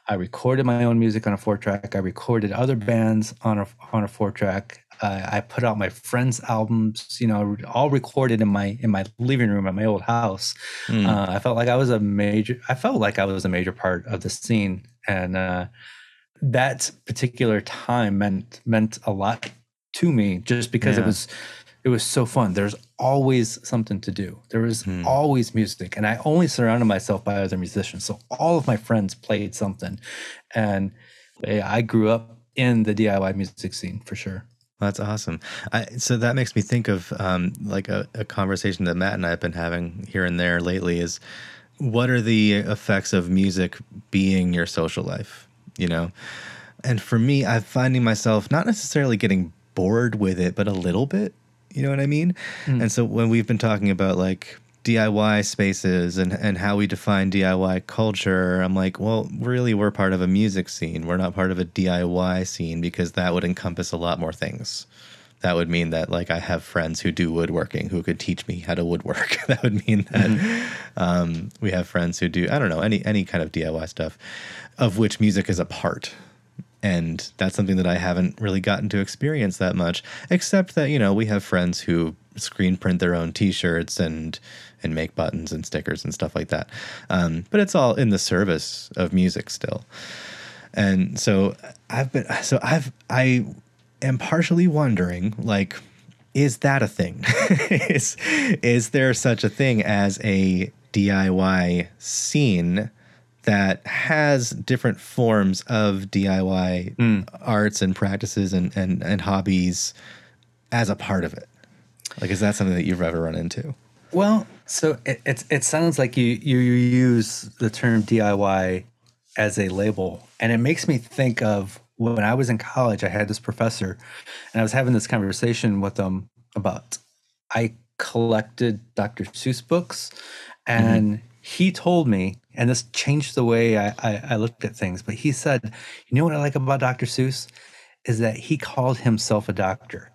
I recorded my own music on a four track. I recorded other bands on a on a four track. Uh, I put out my friends' albums, you know, all recorded in my in my living room at my old house. Mm. Uh, I felt like I was a major. I felt like I was a major part of the scene, and uh, that particular time meant meant a lot to me, just because yeah. it was it was so fun. There's always something to do. There was always music, and I only surrounded myself by other musicians. So all of my friends played something, and I grew up in the DIY music scene for sure. That's awesome. I, so that makes me think of um, like a, a conversation that Matt and I have been having here and there lately. Is what are the effects of music being your social life? You know, and for me, I'm finding myself not necessarily getting bored with it, but a little bit. You know what I mean? And so when we've been talking about like DIY spaces and, and how we define DIY culture, I'm like, well, really, we're part of a music scene. We're not part of a DIY scene because that would encompass a lot more things. That would mean that like I have friends who do woodworking who could teach me how to woodwork. that would mean that um, we have friends who do I don't know any any kind of DIY stuff, of which music is a part and that's something that I haven't really gotten to experience that much. Except that you know we have friends who screen print their own T-shirts and and make buttons and stickers and stuff like that. Um, but it's all in the service of music still. And so I've been so I've I am partially wondering like is that a thing? is is there such a thing as a DIY scene that has different forms of DIY hmm. arts and practices and, and, and hobbies as a part of it? Like, is that something that you've ever run into? Well, so it, it it sounds like you you you use the term DIY as a label, and it makes me think of when I was in college. I had this professor, and I was having this conversation with him about I collected Dr. Seuss books, mm-hmm. and he told me, and this changed the way I, I I looked at things. But he said, "You know what I like about Dr. Seuss is that he called himself a doctor."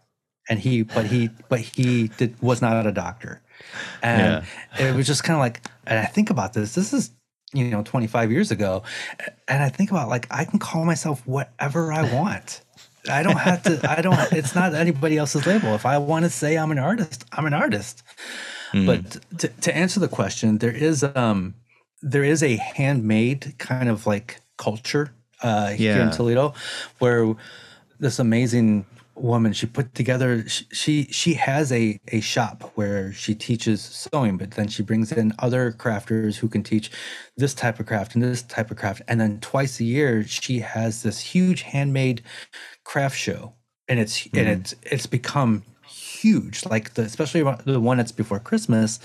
And he, but he, but he did was not a doctor, and it was just kind of like, and I think about this. This is, you know, 25 years ago, and I think about like I can call myself whatever I want. I don't have to. I don't. It's not anybody else's label. If I want to say I'm an artist, I'm an artist. But to, to answer the question, there is um there is a handmade kind of like culture uh, here in Toledo, where this amazing woman she put together she she, she has a, a shop where she teaches sewing but then she brings in other crafters who can teach this type of craft and this type of craft. And then twice a year she has this huge handmade craft show. And it's and it's it's become huge. Like the especially the one that's before christmas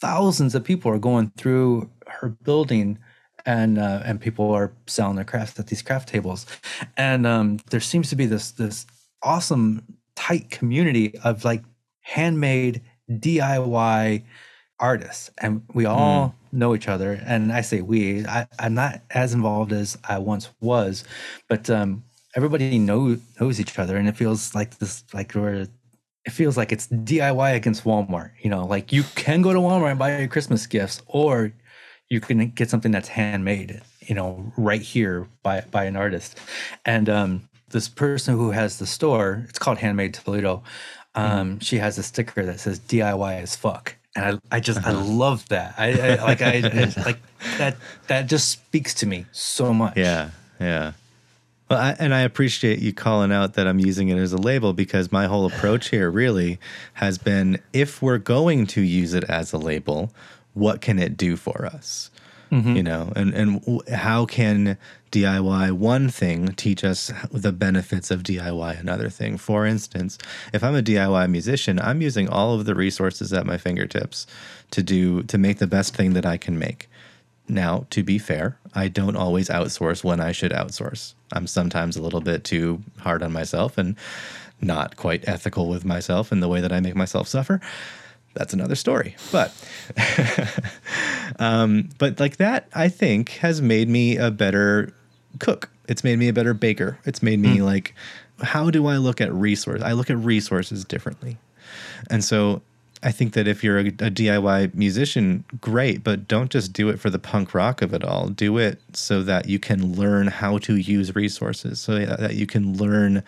thousands of people are going through her building and uh, and people are selling their crafts at these craft tables. And um, there seems to be this this awesome tight community of like handmade diy artists. And we all know each other. And i say we I, i'm not as involved as i once was but um, everybody know, knows each other. And it feels like this like we're it feels like it's diy against walmart you know? Like you can go to walmart and buy your christmas gifts or you can get something that's handmade you know right here by by an artist. And um this person who has the store it's called handmade toledo um she has a sticker that says diy as fuck. And i, I just i love that. I, I like I, I like that that just speaks to me so much. Yeah, yeah. Well, I, and I appreciate you calling out that I'm using it as a label because my whole approach here really has been if we're going to use it as a label, what can it do for us? Mm-hmm. You know, and and how can DIY one thing teach us the benefits of DIY another thing? For instance, if I'm a DIY musician, I'm using all of the resources at my fingertips to do to make the best thing that I can make. Now, to be fair, I don't always outsource when I should outsource. I'm sometimes a little bit too hard on myself and not quite ethical with myself in the way that I make myself suffer. That's another story. But um, but like that, I think has made me a better cook. It's made me a better baker. It's made me like, how do I look at resource? I look at resources differently. And so I think that if you're a, a DIY musician, great, but don't just do it for the punk rock of it all. Do it so that you can learn how to use resources, so that that you can learn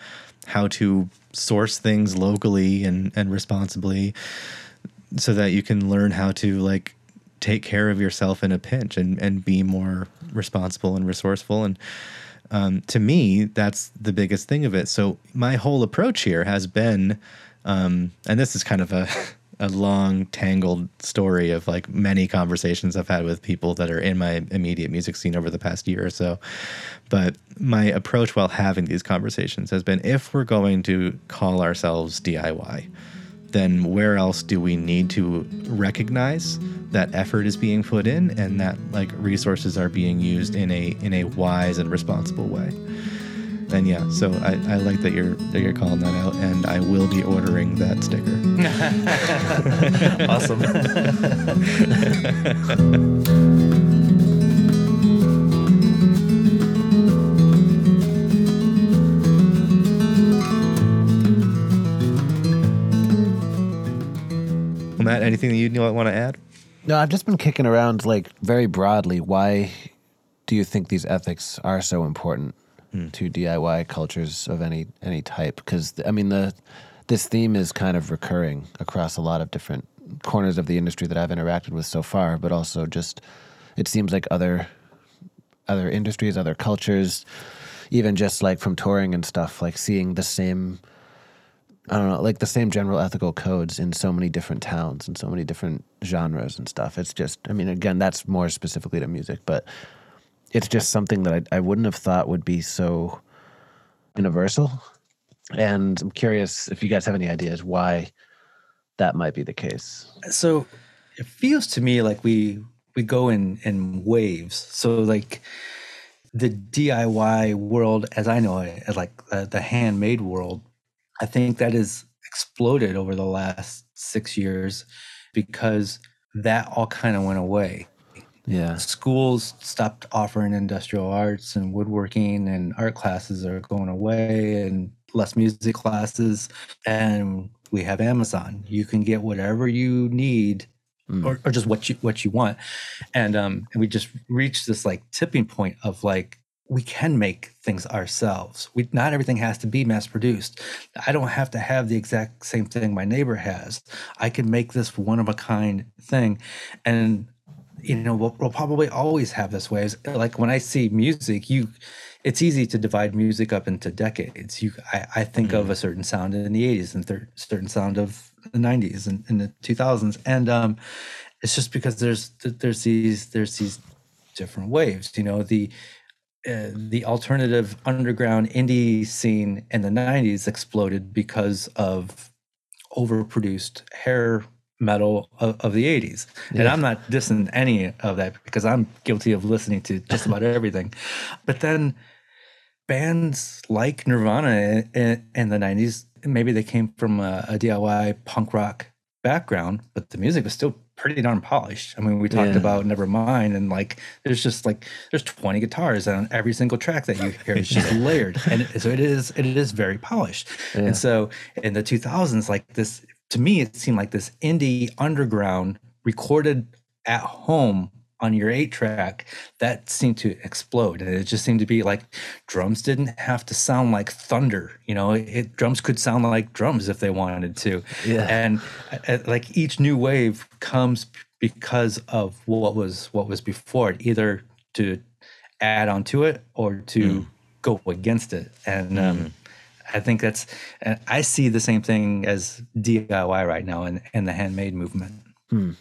how to source things locally and, and responsibly, so that you can learn how to like take care of yourself in a pinch and, and be more responsible and resourceful. And um, to me, that's the biggest thing of it. So my whole approach here has been Um, and this is kind of a a long tangled story of like many conversations I've had with people that are in my immediate music scene over the past year or so. But my approach while having these conversations has been if we're going to call ourselves DIY, then where else do we need to recognize that effort is being put in and that like resources are being used in a in a wise and responsible way? And yeah, so I, I like that you're that you're calling that out, and I will be ordering that sticker. awesome. Matt, anything that you want to add? No, I've just been kicking around like very broadly. Why do you think these ethics are so important hmm. to DIY cultures of any any type? Because I mean, the this theme is kind of recurring across a lot of different corners of the industry that I've interacted with so far, but also just it seems like other other industries, other cultures, even just like from touring and stuff, like seeing the same I don't know, like the same general ethical codes in so many different towns and so many different genres and stuff. It's just, I mean, again, that's more specifically to music, but it's just something that I, I wouldn't have thought would be so universal. And I'm curious if you guys have any ideas why that might be the case. so it feels to me like we we go in in waves so like the diy world as i know it like uh, the handmade world i think that has exploded over the last six years because that all kind of went away. Yeah. schools stopped offering industrial arts and woodworking and art classes are going away and less music classes. And we have amazon. You can get whatever you need or, or just what you what you want. And um and we just reached this like tipping point of like we can make things ourselves. We not everything has to be mass produced i don't have to have the exact same thing my neighbor has. I can make this one of a kind thing. And you know we'll, we'll probably always have this way. It's like when i see music you it's easy to divide music up into decades. You i, I think of a certain sound in the 80s and thir- certain sound of the 90s and in the 2000s and um it's just because there's there's these there's these different waves you know the uh, the alternative underground indie scene in the 90s exploded because of overproduced hair metal of, of the 80s and i'm not dissing any of that because i'm guilty of listening to just about everything. But then bands like nirvana in, in the 90s maybe they came from a, a diy punk rock background but the music was still pretty darn polished. I mean we talked Yeah. about nevermind and like there's just like there's 20 guitars on every single track that you hear. It's just layered. And it, so it is it is very polished. And so in the 2000s like this to me it seemed like this indie underground recorded at home on your eight track that seemed to explode. And it just seemed to be like drums didn't have to sound like thunder you know? It, drums could sound like drums if they wanted to. Yeah. and uh, uh, like each new wave comes because of what was what was before it either to add on to it or to mm. go against it. And um mm-hmm. I think that's, and I see the same thing as DIY right now in, in the handmade movement. Hmm.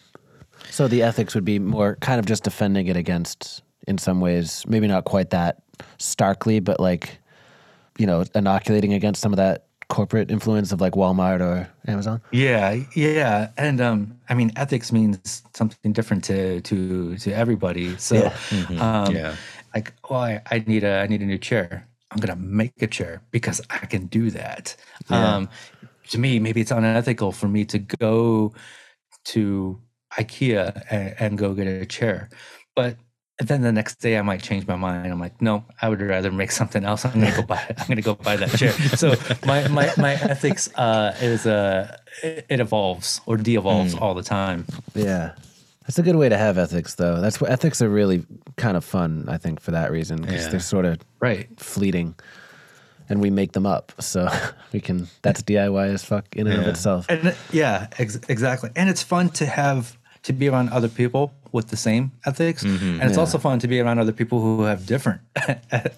So the ethics would be more kind of just defending it against, in some ways, maybe not quite that starkly, but like, you know, inoculating against some of that corporate influence of like Walmart or Amazon. Yeah, yeah, and um, I mean, ethics means something different to to to everybody. So, um, Yeah. like, oh, I, I need a I need a new chair. I'm gonna make a chair because I can do that. Um, to me, maybe it's unethical for me to go to IKEA and, and go get a chair, but then the next day I might change my mind. I'm like, no, I would rather make something else. I'm gonna go buy. I'm gonna go buy that chair. So my my my ethics uh, is uh, it, it evolves or de-evolves all the time. Yeah. That's a good way to have ethics, though. That's what ethics are really kind of fun, I think, for that reason, because Yeah. they're sort of Right. fleeting and we make them up. So we can, that's DIY as fuck in and of itself. And yeah, ex- exactly. And it's fun to have to be around other people with the same ethics, and it's Yeah. also fun to be around other people who have different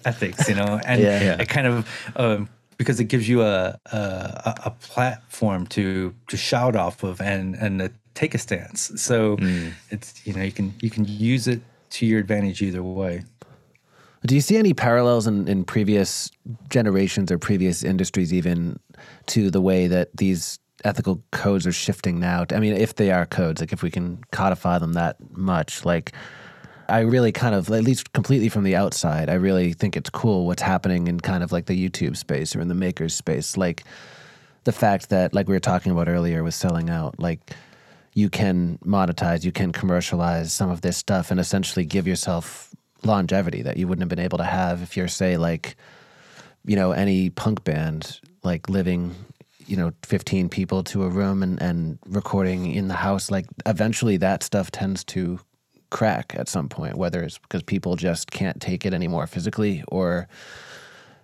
ethics. You know, and Yeah. Yeah. it kind of um, because it gives you a a, a platform to to shout off of and and to take a stance. So mm. it's you know you can you can use it to your advantage either way. Do you see any parallels in, in previous generations or previous industries, even to the way that these ethical codes are shifting now? I mean, if they are codes, like if we can codify them that much, like I really kind of, at least completely from the outside, I really think it's cool what's happening in kind of like the YouTube space or in the makers space. Like the fact that, like we were talking about earlier with selling out, like you can monetize, you can commercialize some of this stuff and essentially give yourself longevity that you wouldn't have been able to have if you're, say, like, you know, any punk band, like living you know 15 people to a room and, and recording in the house like eventually that stuff tends to crack at some point, whether it's because people just can't take it anymore physically or,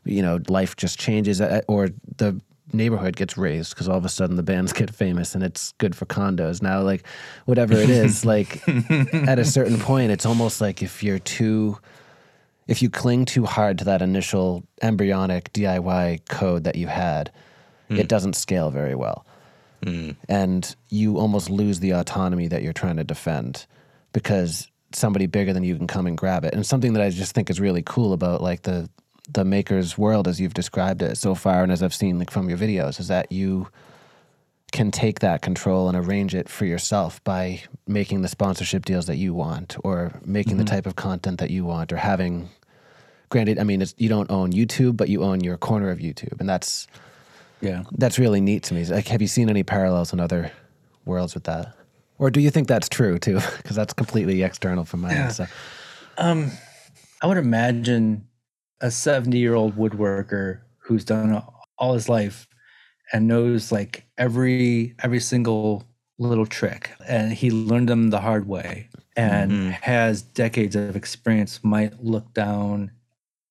you know, life just changes uh, or the neighborhood gets raised because all of a sudden the bands get famous and it's good for condos. Now, like, whatever it is, like, at a certain point, it's almost like if you're too. If you cling too hard to that initial embryonic DIY code that you had, mm. it doesn't scale very well. Mm. And you almost lose the autonomy that you're trying to defend because somebody bigger than you can come and grab it. And something that I just think is really cool about like the the maker's world as you've described it so far and as I've seen like from your videos is that you can take that control and arrange it for yourself by making the sponsorship deals that you want or making mm-hmm. the type of content that you want or having granted I mean you don't own YouTube but you own your corner of YouTube and that's yeah that's really neat to me like have you seen any parallels in other worlds with that or do you think that's true too? Because that's completely external from my yeah. end. So. Um, I would imagine a 70 year old woodworker who's done all his life and knows like every every single little trick and he learned them the hard way and mm-hmm. has decades of experience might look down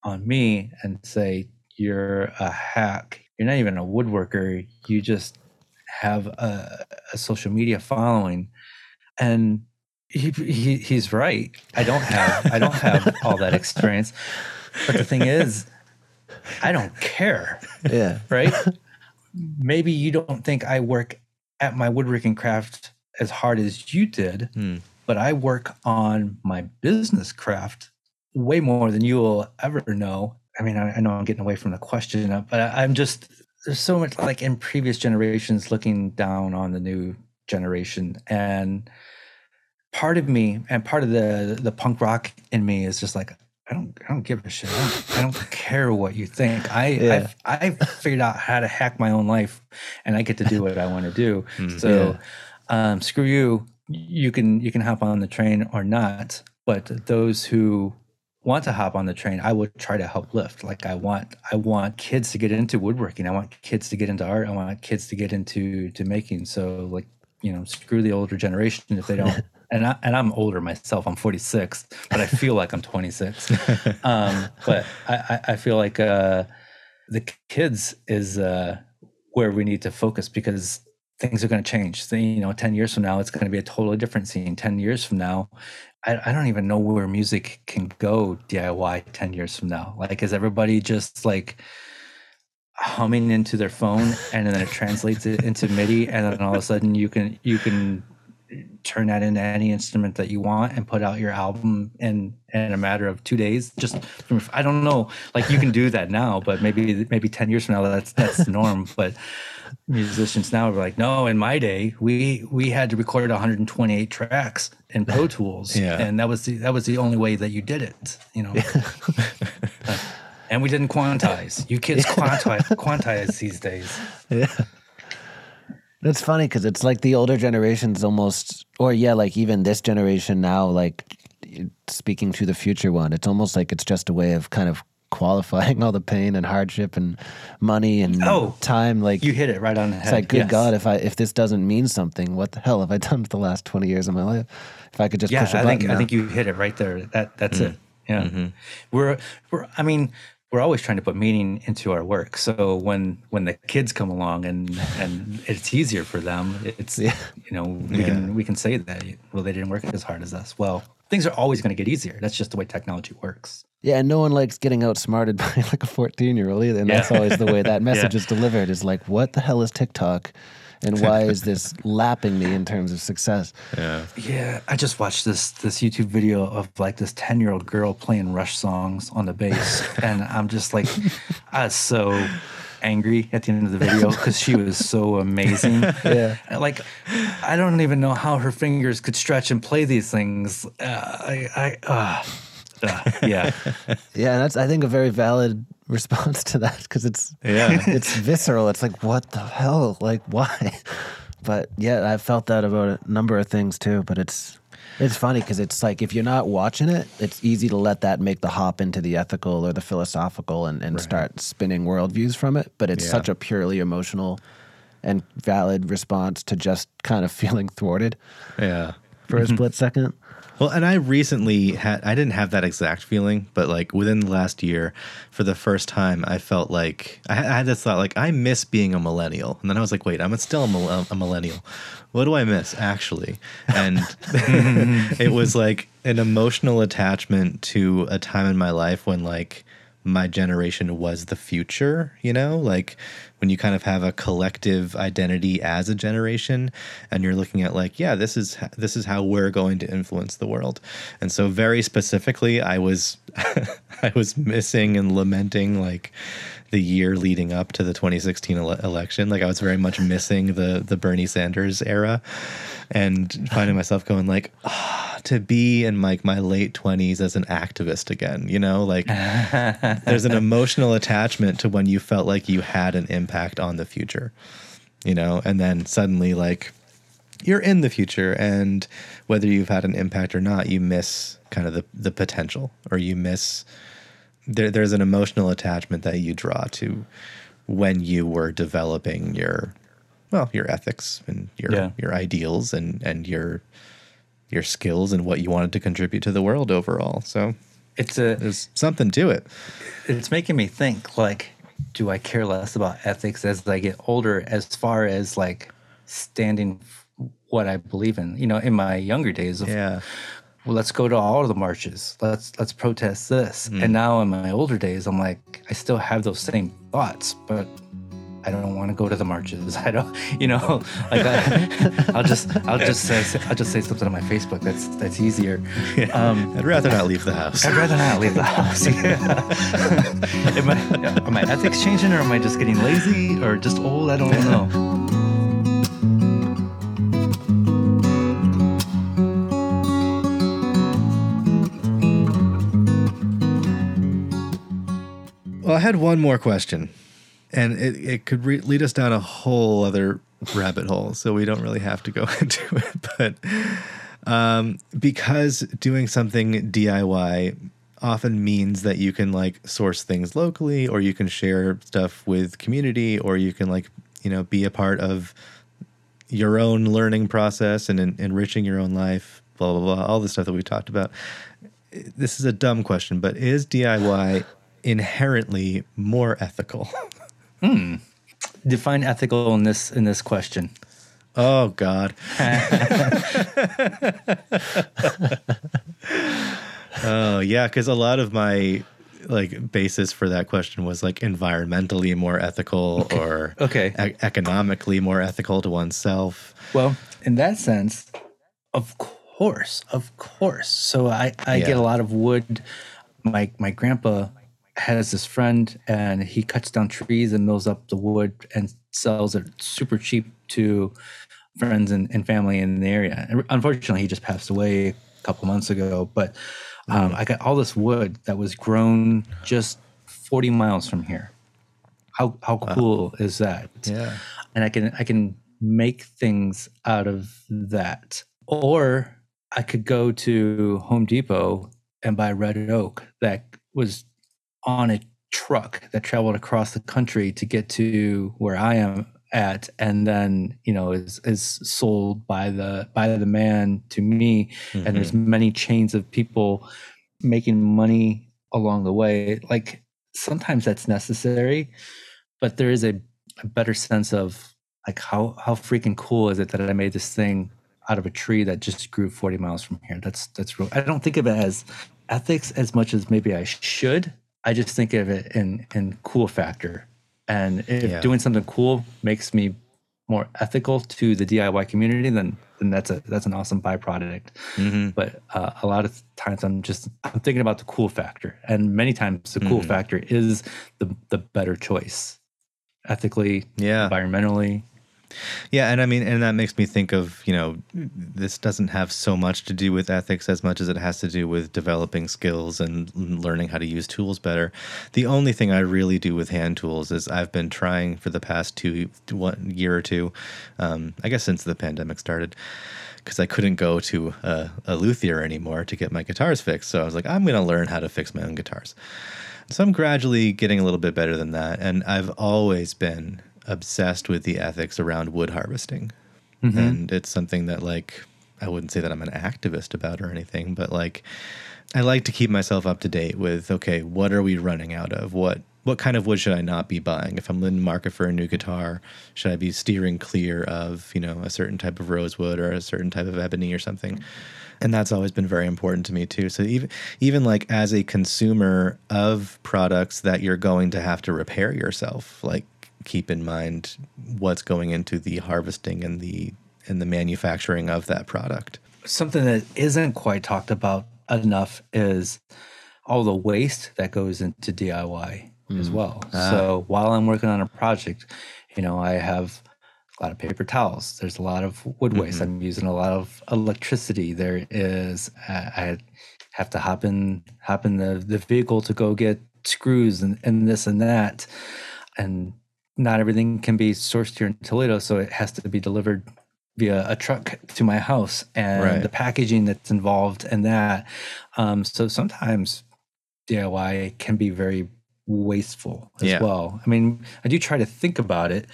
on me and say you're a hack you're not even a woodworker you just have a, a social media following and he, he he's right. I don't have I don't have all that experience. But the thing is, I don't care. Yeah. Right? Maybe you don't think I work at my woodworking craft as hard as you did, hmm. but I work on my business craft way more than you will ever know. I mean, I, I know I'm getting away from the question, but I, I'm just there's so much like in previous generations looking down on the new generation and part of me and part of the the punk rock in me is just like I don't I don't give a shit. I don't, I don't care what you think. I yeah. I've, I've, figured out how to hack my own life, and I get to do what I want to do. Mm, so, yeah. um, screw you. You can you can hop on the train or not. But those who want to hop on the train, I would try to help lift. Like I want I want kids to get into woodworking. I want kids to get into art. I want kids to get into to making. So like you know, screw the older generation if they don't. and I, and I'm older myself. I'm 46, but I feel like I'm 26. Um, but I, I feel like uh, the kids is uh, where we need to focus because things are going to change. So, you know, 10 years from now, it's going to be a totally different scene. 10 years from now, I, I don't even know where music can go DIY 10 years from now. Like, is everybody just like humming into their phone and then it translates it into MIDI and then all of a sudden you can you can turn that into any instrument that you want and put out your album in in a matter of two days? Just from, i don't know. Like you can do that now but maybe maybe 10 years from now that's that's the norm. But musicians now are like no in my day we we had to record 128 tracks in pro tools yeah. and that was the that was the only way that you did it you know and we didn't quantize. You kids quantize, quantize these days. Yeah. It's funny because it's like the older generations almost, or yeah, like even this generation now, like speaking to the future one, it's almost like it's just a way of kind of qualifying all the pain and hardship and money and oh, time. Like you hit it right on the head. It's like, good yes. God, if I if this doesn't mean something, what the hell have I done for the last twenty years of my life? If I could just yeah, push a I button. think now. I think you hit it right there. That that's mm. it. Yeah, mm-hmm. we're we're. I mean, we're always trying to put meaning into our work. So when when the kids come along and and it's easier for them, it's Yeah. you know we Yeah. can we can say that well they didn't work as hard as us. Well, things are always going to get easier. That's just the way technology works. Yeah, and no one likes getting outsmarted by like a 14 year old either. And that's always the way that message Yeah. is delivered is like, what the hell is TikTok? And why is this lapping me in terms of success? Yeah. Yeah, I just watched this this YouTube video of like this ten year old girl playing Rush songs on the bass, and I'm just like, I was so angry at the end of the video because she was so amazing. Yeah. like I don't even know how her fingers could stretch and play these things. Uh, I, I, uh, uh, yeah, Yeah, and that's I think a very valid response to that because it's Yeah. it's visceral. It's like what the hell? Like why? But yeah, I've felt that about a number of things too. But it's it's funny because it's like if you're not watching it, it's easy to let that make the hop into the ethical or the philosophical and, and start spinning worldviews from it. But it's Yeah. such a purely emotional and valid response to just kind of feeling thwarted Yeah. for a mm-hmm. split second. Well, and I recently had, I didn't have that exact feeling, but like within the last year, for the first time, I felt like I had this thought, like, I miss being a millennial. And then I was like, wait, I'm still a, a millennial. What do I miss actually? And it was like an emotional attachment to a time in my life when like my generation was the future, you know, like when you kind of have a collective identity as a generation and you're looking at like, yeah, this is this is how we're going to influence the world. And so very specifically, I was I was missing and lamenting like the year leading up to the 2016 ele- election. Like I was very much missing the the Bernie Sanders era and finding myself going like ah, to be in like my late 20s as an activist again, you know, like there's an emotional attachment to when you felt like you had an impact on the future, you know, and then suddenly like you're in the future and whether you've had an impact or not, you miss kind of the, the potential or you miss there, there's an emotional attachment that you draw to when you were developing your well your ethics and your Yeah. your ideals and and your your skills and what you wanted to contribute to the world overall. So it's a there's something to it. It's making me think like do i care less about ethics as i get older as far as like standing what i believe in? You know in my younger days of yeah. well let's go to all of the marches. Let's let's protest this. Mm. And now in my older days i'm like i still have those same thoughts but I don't want to go to the marches. I don't, you know, like I, I'll just, I'll just say, I'll just say something on my Facebook. That's that's easier. Um, i'd rather not leave the house I'd rather not leave the house. Yeah. am, I, are my ethics changing, or am I just getting lazy, or just old? I don't know. Well, I had one more question, and it, it could re- lead us down a whole other rabbit hole, so we don't really have to go into it. But um, because doing something DIY often means that you can like source things locally, or you can share stuff with community, or you can like you know be a part of your own learning process and en- enriching your own life. Blah blah blah. All the stuff that we talked about this is a dumb question, but is DIY inherently more ethical? Hmm. Define ethical in this in this question. oh God. oh yeah, because a lot of my like basis for that question was like environmentally more ethical or Okay. e- economically more ethical to oneself. Well, in that sense, of course, of course. So I, I Yeah. get a lot of wood. My my grandpa has this friend and he cuts down trees and mills up the wood and sells it super cheap to friends and, and family in the area. And unfortunately, he just passed away a couple months ago. But um, I got all this wood that was grown just 40 miles from here. How how cool is that? Yeah. and I can I can make things out of that. Or I could go to Home Depot and buy red oak that was on a truck that traveled across the country to get to where I am at and then you know is is sold by the by the man to me and there's mm-hmm. many chains of people making money along the way like sometimes that's necessary, but there is a, a better sense of like how how freaking cool is it that I made this thing out of a tree that just grew 40 miles from here. That's that's real. I don't think of it as ethics as much as maybe I should. I just think of it in in cool factor. And if Yeah. doing something cool makes me more ethical to the DIY community, then then that's a that's an awesome byproduct. Mm-hmm. But uh, a lot of times I'm just I'm thinking about the cool factor, and many times the cool Mhm. factor is the the better choice, ethically, Yeah. environmentally. Yeah, and I mean, and that makes me think of, you know, this doesn't have so much to do with ethics as much as it has to do with developing skills and learning how to use tools better. The only thing I really do with hand tools is I've been trying for the past two, one year or two, um, I guess since the pandemic started, because I couldn't go to a, a luthier anymore to get my guitars fixed. So I was like, I'm going to learn how to fix my own guitars. So I'm gradually getting a little bit better than that. And I've always been obsessed with the ethics around wood harvesting. Mm-hmm. And it's something that, like, I wouldn't say that I'm an activist about or anything, but like, I like to keep myself up to date with okay, what are we running out of? What what kind of wood should I not be buying? If I'm in the market for a new guitar, should I be steering clear of you know a certain type of rosewood or a certain type of ebony or something? And that's always been very important to me too. So even even like as a consumer of products that you're going to have to repair yourself, like keep in mind what's going into the harvesting and the and the manufacturing of that product. something that isn't quite talked about enough is all the waste that goes into DIY as mm. well. Ah. So while I'm working on a project, you know, I have a lot of paper towels. There's a lot of wood waste. Mm-hmm. I'm using a lot of electricity. There is I I have to hop in hop in the, the vehicle to go get screws and, and this and that. And not everything can be sourced here in Toledo, so it has to be delivered via a truck to my house and Right. the packaging that's involved in that. Um, so sometimes DIY can be very wasteful as Yeah. well. I mean, I do try to think about it,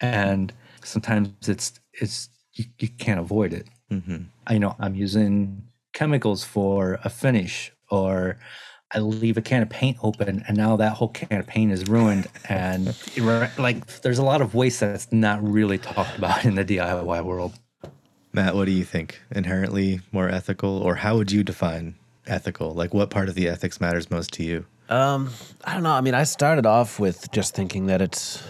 and sometimes it's it's you, you can't avoid it. hmm I know I'm using chemicals for a finish, or I leave a can of paint open, and now that whole can of paint is ruined. And like, there's a lot of waste that's not really talked about in the DIY world. Matt, what do you think? Inherently more ethical, or how would you define ethical? Like, what part of the ethics matters most to you? Um, I don't know. I mean, I started off with just thinking that it's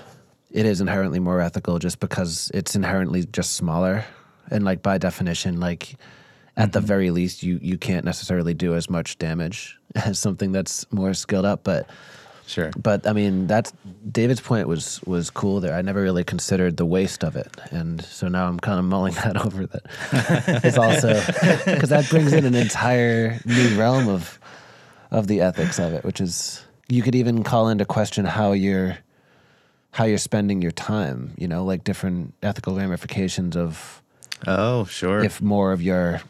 it is inherently more ethical just because it's inherently just smaller and like by definition like at the very least you you can't necessarily do as much damage as something that's more skilled up but Sure. but I mean that's David's point was was cool there. I never really considered the waste of it, and so now I'm kind of mulling that over. That it's also because that brings in an entire new realm of of the ethics of it, which is you could even call into question how you're how you're spending your time. You know, like different ethical ramifications of Oh, sure. if more of your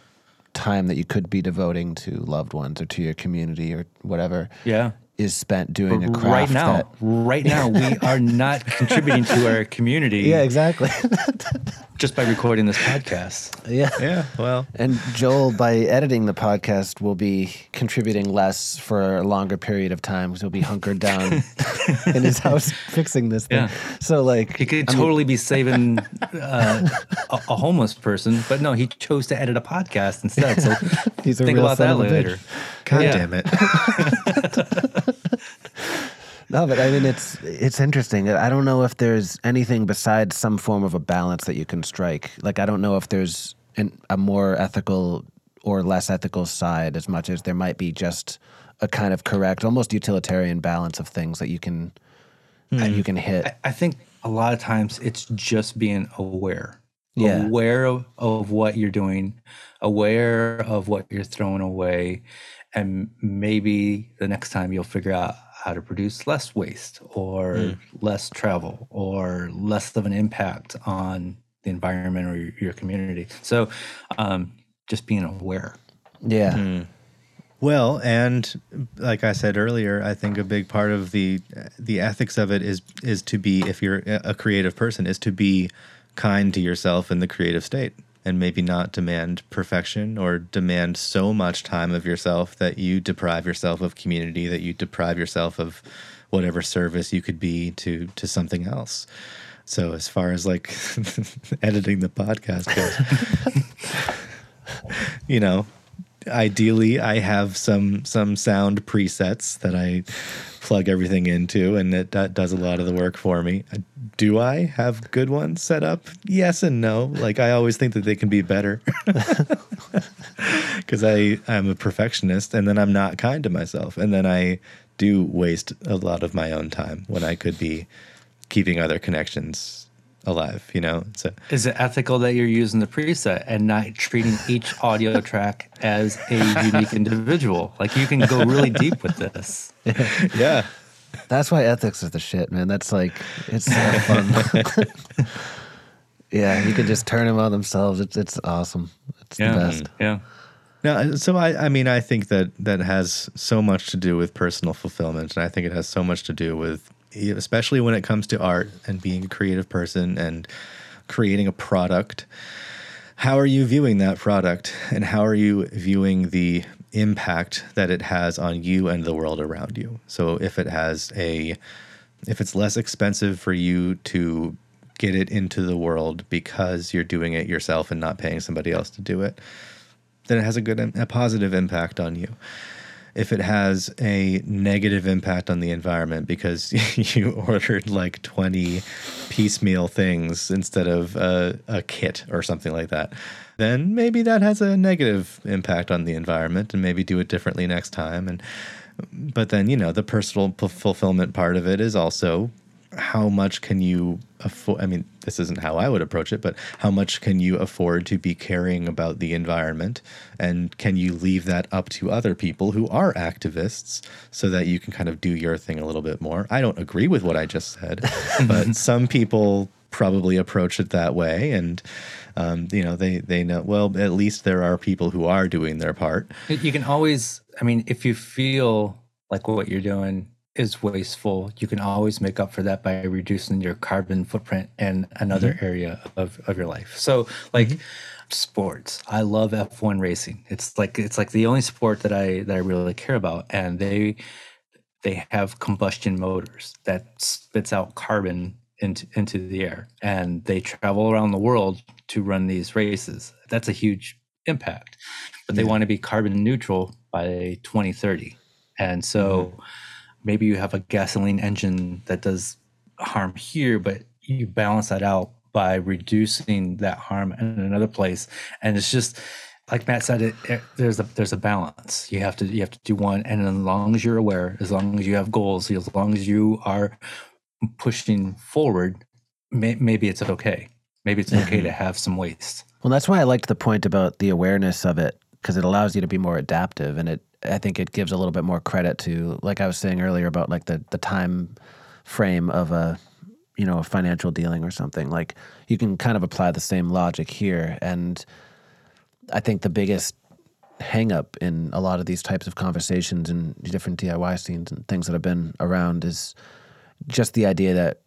time that you could be devoting to loved ones or to your community or whatever Yeah. Is spent doing a craft Right now, that right now, we are not contributing to our community yeah exactly just by recording this podcast. yeah yeah. Well, and joel by editing the podcast will be contributing less for a longer period of time because he'll be hunkered down in his house fixing this thing Yeah. so like He could totally be saving uh, a, a homeless person, but no, he chose to edit a podcast instead. So He's a think real about son that of a bitch. God Yeah. damn it. No, but I mean it's it's interesting. I don't know if there's anything besides some form of a balance that you can strike. Like I don't know if there's an, a more ethical or less ethical side as much as there might be just a kind of correct, almost utilitarian balance of things that you can that hmm. you can hit. I, I think a lot of times it's just being aware. Yeah. Aware of, of what you're doing, aware of what you're throwing away. And maybe the next time you'll figure out how to produce less waste or less travel or less of an impact on the environment or your, your community. So um, just being aware. yeah. Well, and like I said earlier, I think a big part of the the ethics of it is is to be if you're a creative person is to be kind to yourself in the creative state and maybe not demand perfection or demand so much time of yourself that you deprive yourself of community that you deprive yourself of whatever service you could be to to something else. So as far as like editing the podcast goes, you know, ideally I have some some sound presets that I plug everything into and it that does a lot of the work for me. Uh, Do I have good ones set up? Yes and no. Like I always think that they can be better. Cuz I I'm a perfectionist and then I'm not kind to myself and then I do waste a lot of my own time when I could be keeping other connections alive, you know? So Is it ethical that you're using the preset and not treating each audio track as a unique individual? Like you can go really deep with this. yeah. That's why ethics is the shit, man. That's like it's so fun. yeah, you can just turn them on themselves. It's it's awesome. It's Yeah. the best. Yeah. No, uh, so I, I mean, I think that that has so much to do with personal fulfillment, and I think it has so much to do with, especially when it comes to art and being a creative person and creating a product. How are you viewing that product, and how are you viewing the impact that it has on you and the world around you? So, if it has a, if it's less expensive for you to get it into the world because you're doing it yourself and not paying somebody else to do it, then it has a good, a positive impact on you. If it has a negative impact on the environment because you ordered like 20 piecemeal things instead of a, a kit or something like that, then maybe that has a negative impact on the environment and maybe do it differently next time. And, but then, you know, the personal fulfillment part of it is also how much can you afford? I mean, this isn't how I would approach it, but how much can you afford to be caring about the environment? And can you leave that up to other people who are activists so that you can kind of do your thing a little bit more? I don't agree with what I just said, but some people probably approach it that way. And, um, you know, they, they know, well, at least there are people who are doing their part. You can always, I mean, if you feel like what you're doing is wasteful, you can always make up for that by reducing your carbon footprint in another mm-hmm. area of, of your life. So, like mm-hmm. sports, I love F1 racing. It's like it's like the only sport that I that I really care about, and they they have combustion motors that spits out carbon into into the air, and they travel around the world to run these races. That's a huge impact, but they want to be carbon neutral by 2030, and so mm-hmm. Maybe you have a gasoline engine that does harm here, but you balance that out by reducing that harm in another place. And it's just like Matt said, it, it- there's a there's a balance. You have to you have to do one, and as long as you're aware, as long as you have goals, as long as you are pushing forward, may, maybe it's okay. Maybe it's okay to mm-hmm. have some waste. Well, that's why I liked the point about the awareness of it because it allows you to be more adaptive, and it I think it gives a little bit more credit to, like I was saying earlier about like the the time frame of a you know a financial dealing or something. Like you can kind of apply the same logic here, and I think the biggest hang up in a lot of these types of conversations and different DIY scenes and things that have been around is just the idea that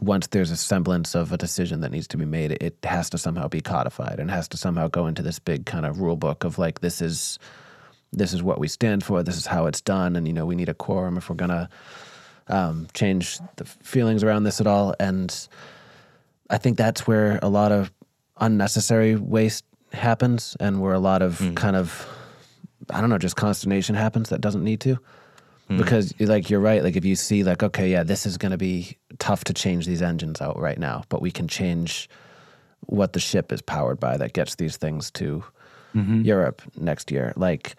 once there's a semblance of a decision that needs to be made, it has to somehow be codified and has to somehow go into this big kind of rule book of like this is this is what we stand for, this is how it's done, and you know we need a quorum if we're gonna um, change the feelings around this at all. And I think that's where a lot of unnecessary waste happens, and where a lot of hmm. kind of I don't know, just consternation happens that doesn't need to. Hmm. Because like you're right like if you see like okay yeah this is going to be tough to change these engines out right now but we can change what the ship is powered by that gets these things to mm-hmm. Europe next year like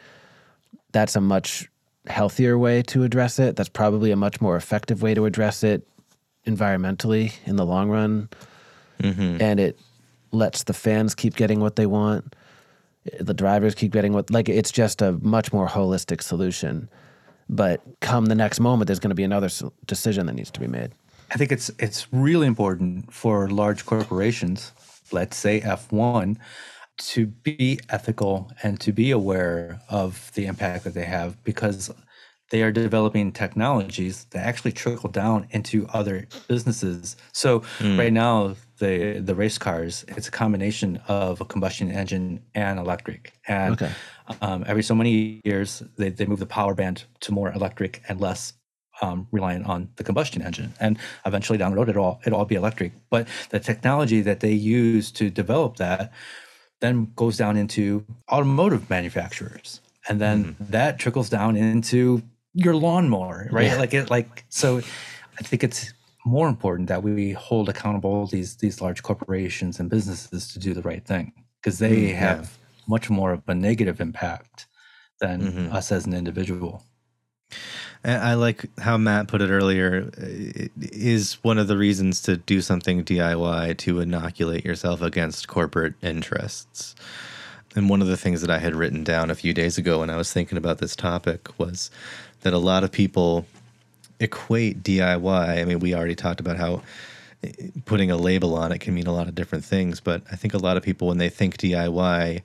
that's a much healthier way to address it. That's probably a much more effective way to address it environmentally in the long run. Mm-hmm. And it lets the fans keep getting what they want. The drivers keep getting what like it's just a much more holistic solution. But come the next moment there's going to be another decision that needs to be made. I think it's it's really important for large corporations, let's say F1, to be ethical and to be aware of the impact that they have because they are developing technologies that actually trickle down into other businesses. So right now the the race cars, it's a combination of a combustion engine and electric. And Okay. um, every so many years they, they move the power band to more electric and less um, reliant on the combustion engine. And eventually down the road, it'll all, it'll all be electric. But the technology that they use to develop that then goes down into automotive manufacturers. And then mm-hmm. that trickles down into your lawnmower, right? Yeah. Like it, like, so I think it's more important that we hold accountable these, these large corporations and businesses to do the right thing because they mm, have yeah. much more of a negative impact than mm-hmm. us as an individual. I like how Matt put it earlier. It is one of the reasons to do something DIY to inoculate yourself against corporate interests. And one of the things that I had written down a few days ago when I was thinking about this topic was that a lot of people equate DIY. I mean, we already talked about how eh, putting a label on it can mean a lot of different things, but I think a lot of people, when they think DIY,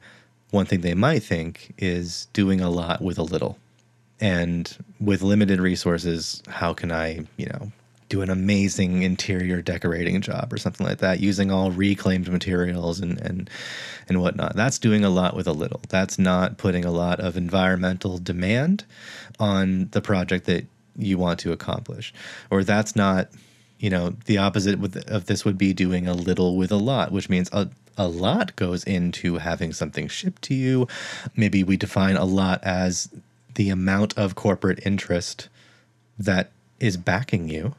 one thing they might think is doing a lot with a little and with limited resources how can i you know do an amazing interior decorating job or something like that using all reclaimed materials and and and whatnot? That's doing a lot with a little. That's not putting a lot of environmental demand on the project that you want to accomplish. Or that's not you know the opposite of this would be doing a little with a lot which means a, a lot goes into having something shipped to you. Maybe we define a lot as the amount of corporate interest that is backing you.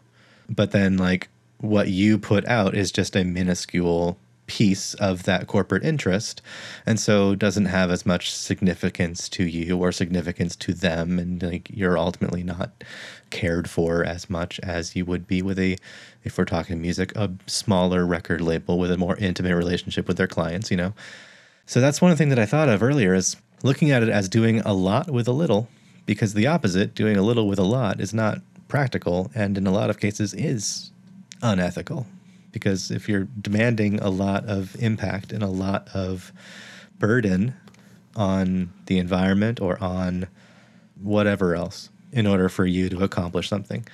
But then, like, what you put out is just a minuscule piece of that corporate interest and so doesn't have as much significance to you or significance to them and like you're ultimately not cared for as much as you would be with a if we're talking music a smaller record label with a more intimate relationship with their clients you know so that's one thing that i thought of earlier is looking at it as doing a lot with a little, because the opposite, doing a little with a lot, is not practical and in a lot of cases is unethical. Because if you're demanding a lot of impact and a lot of burden on the environment or on whatever else in order for you to accomplish something,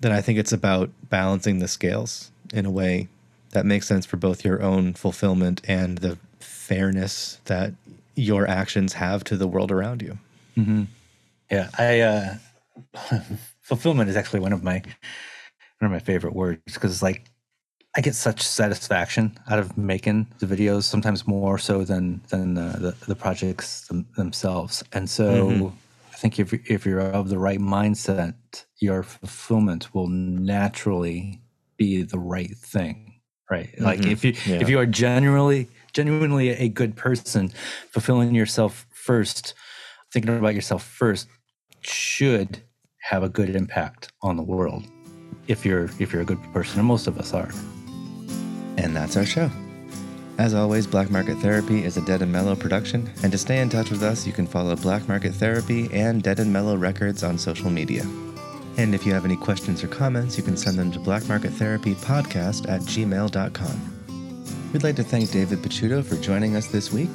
then I think it's about balancing the scales in a way that makes sense for both your own fulfillment and the fairness that your actions have to the world around you. Mm-hmm. Yeah, I uh, fulfillment is actually one of my one of my favorite words because it's like I get such satisfaction out of making the videos, sometimes more so than than the the, the projects them, themselves. And so, mm-hmm. I think if if you're of the right mindset, your fulfillment will naturally be the right thing, right? Mm-hmm. Like if you yeah. if you are genuinely genuinely a good person, fulfilling yourself first, thinking about yourself first, should have a good impact on the world. If you're if you're a good person, and most of us are. And that's our show. As always, Black Market Therapy is a Dead and Mellow production, and to stay in touch with us, you can follow Black Market Therapy and Dead and Mellow Records on social media. And if you have any questions or comments, you can send them to blackmarkettherapypodcast at gmail.com. We'd like to thank David Picciuto for joining us this week.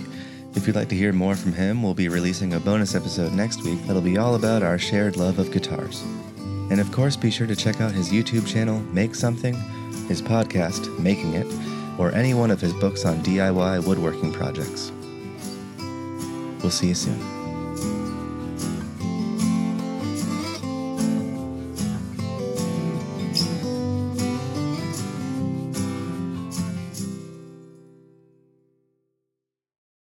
If you'd like to hear more from him, we'll be releasing a bonus episode next week that'll be all about our shared love of guitars. And of course, be sure to check out his YouTube channel, Make Something, his podcast, Making It, or any one of his books on DIY woodworking projects. We'll see you soon.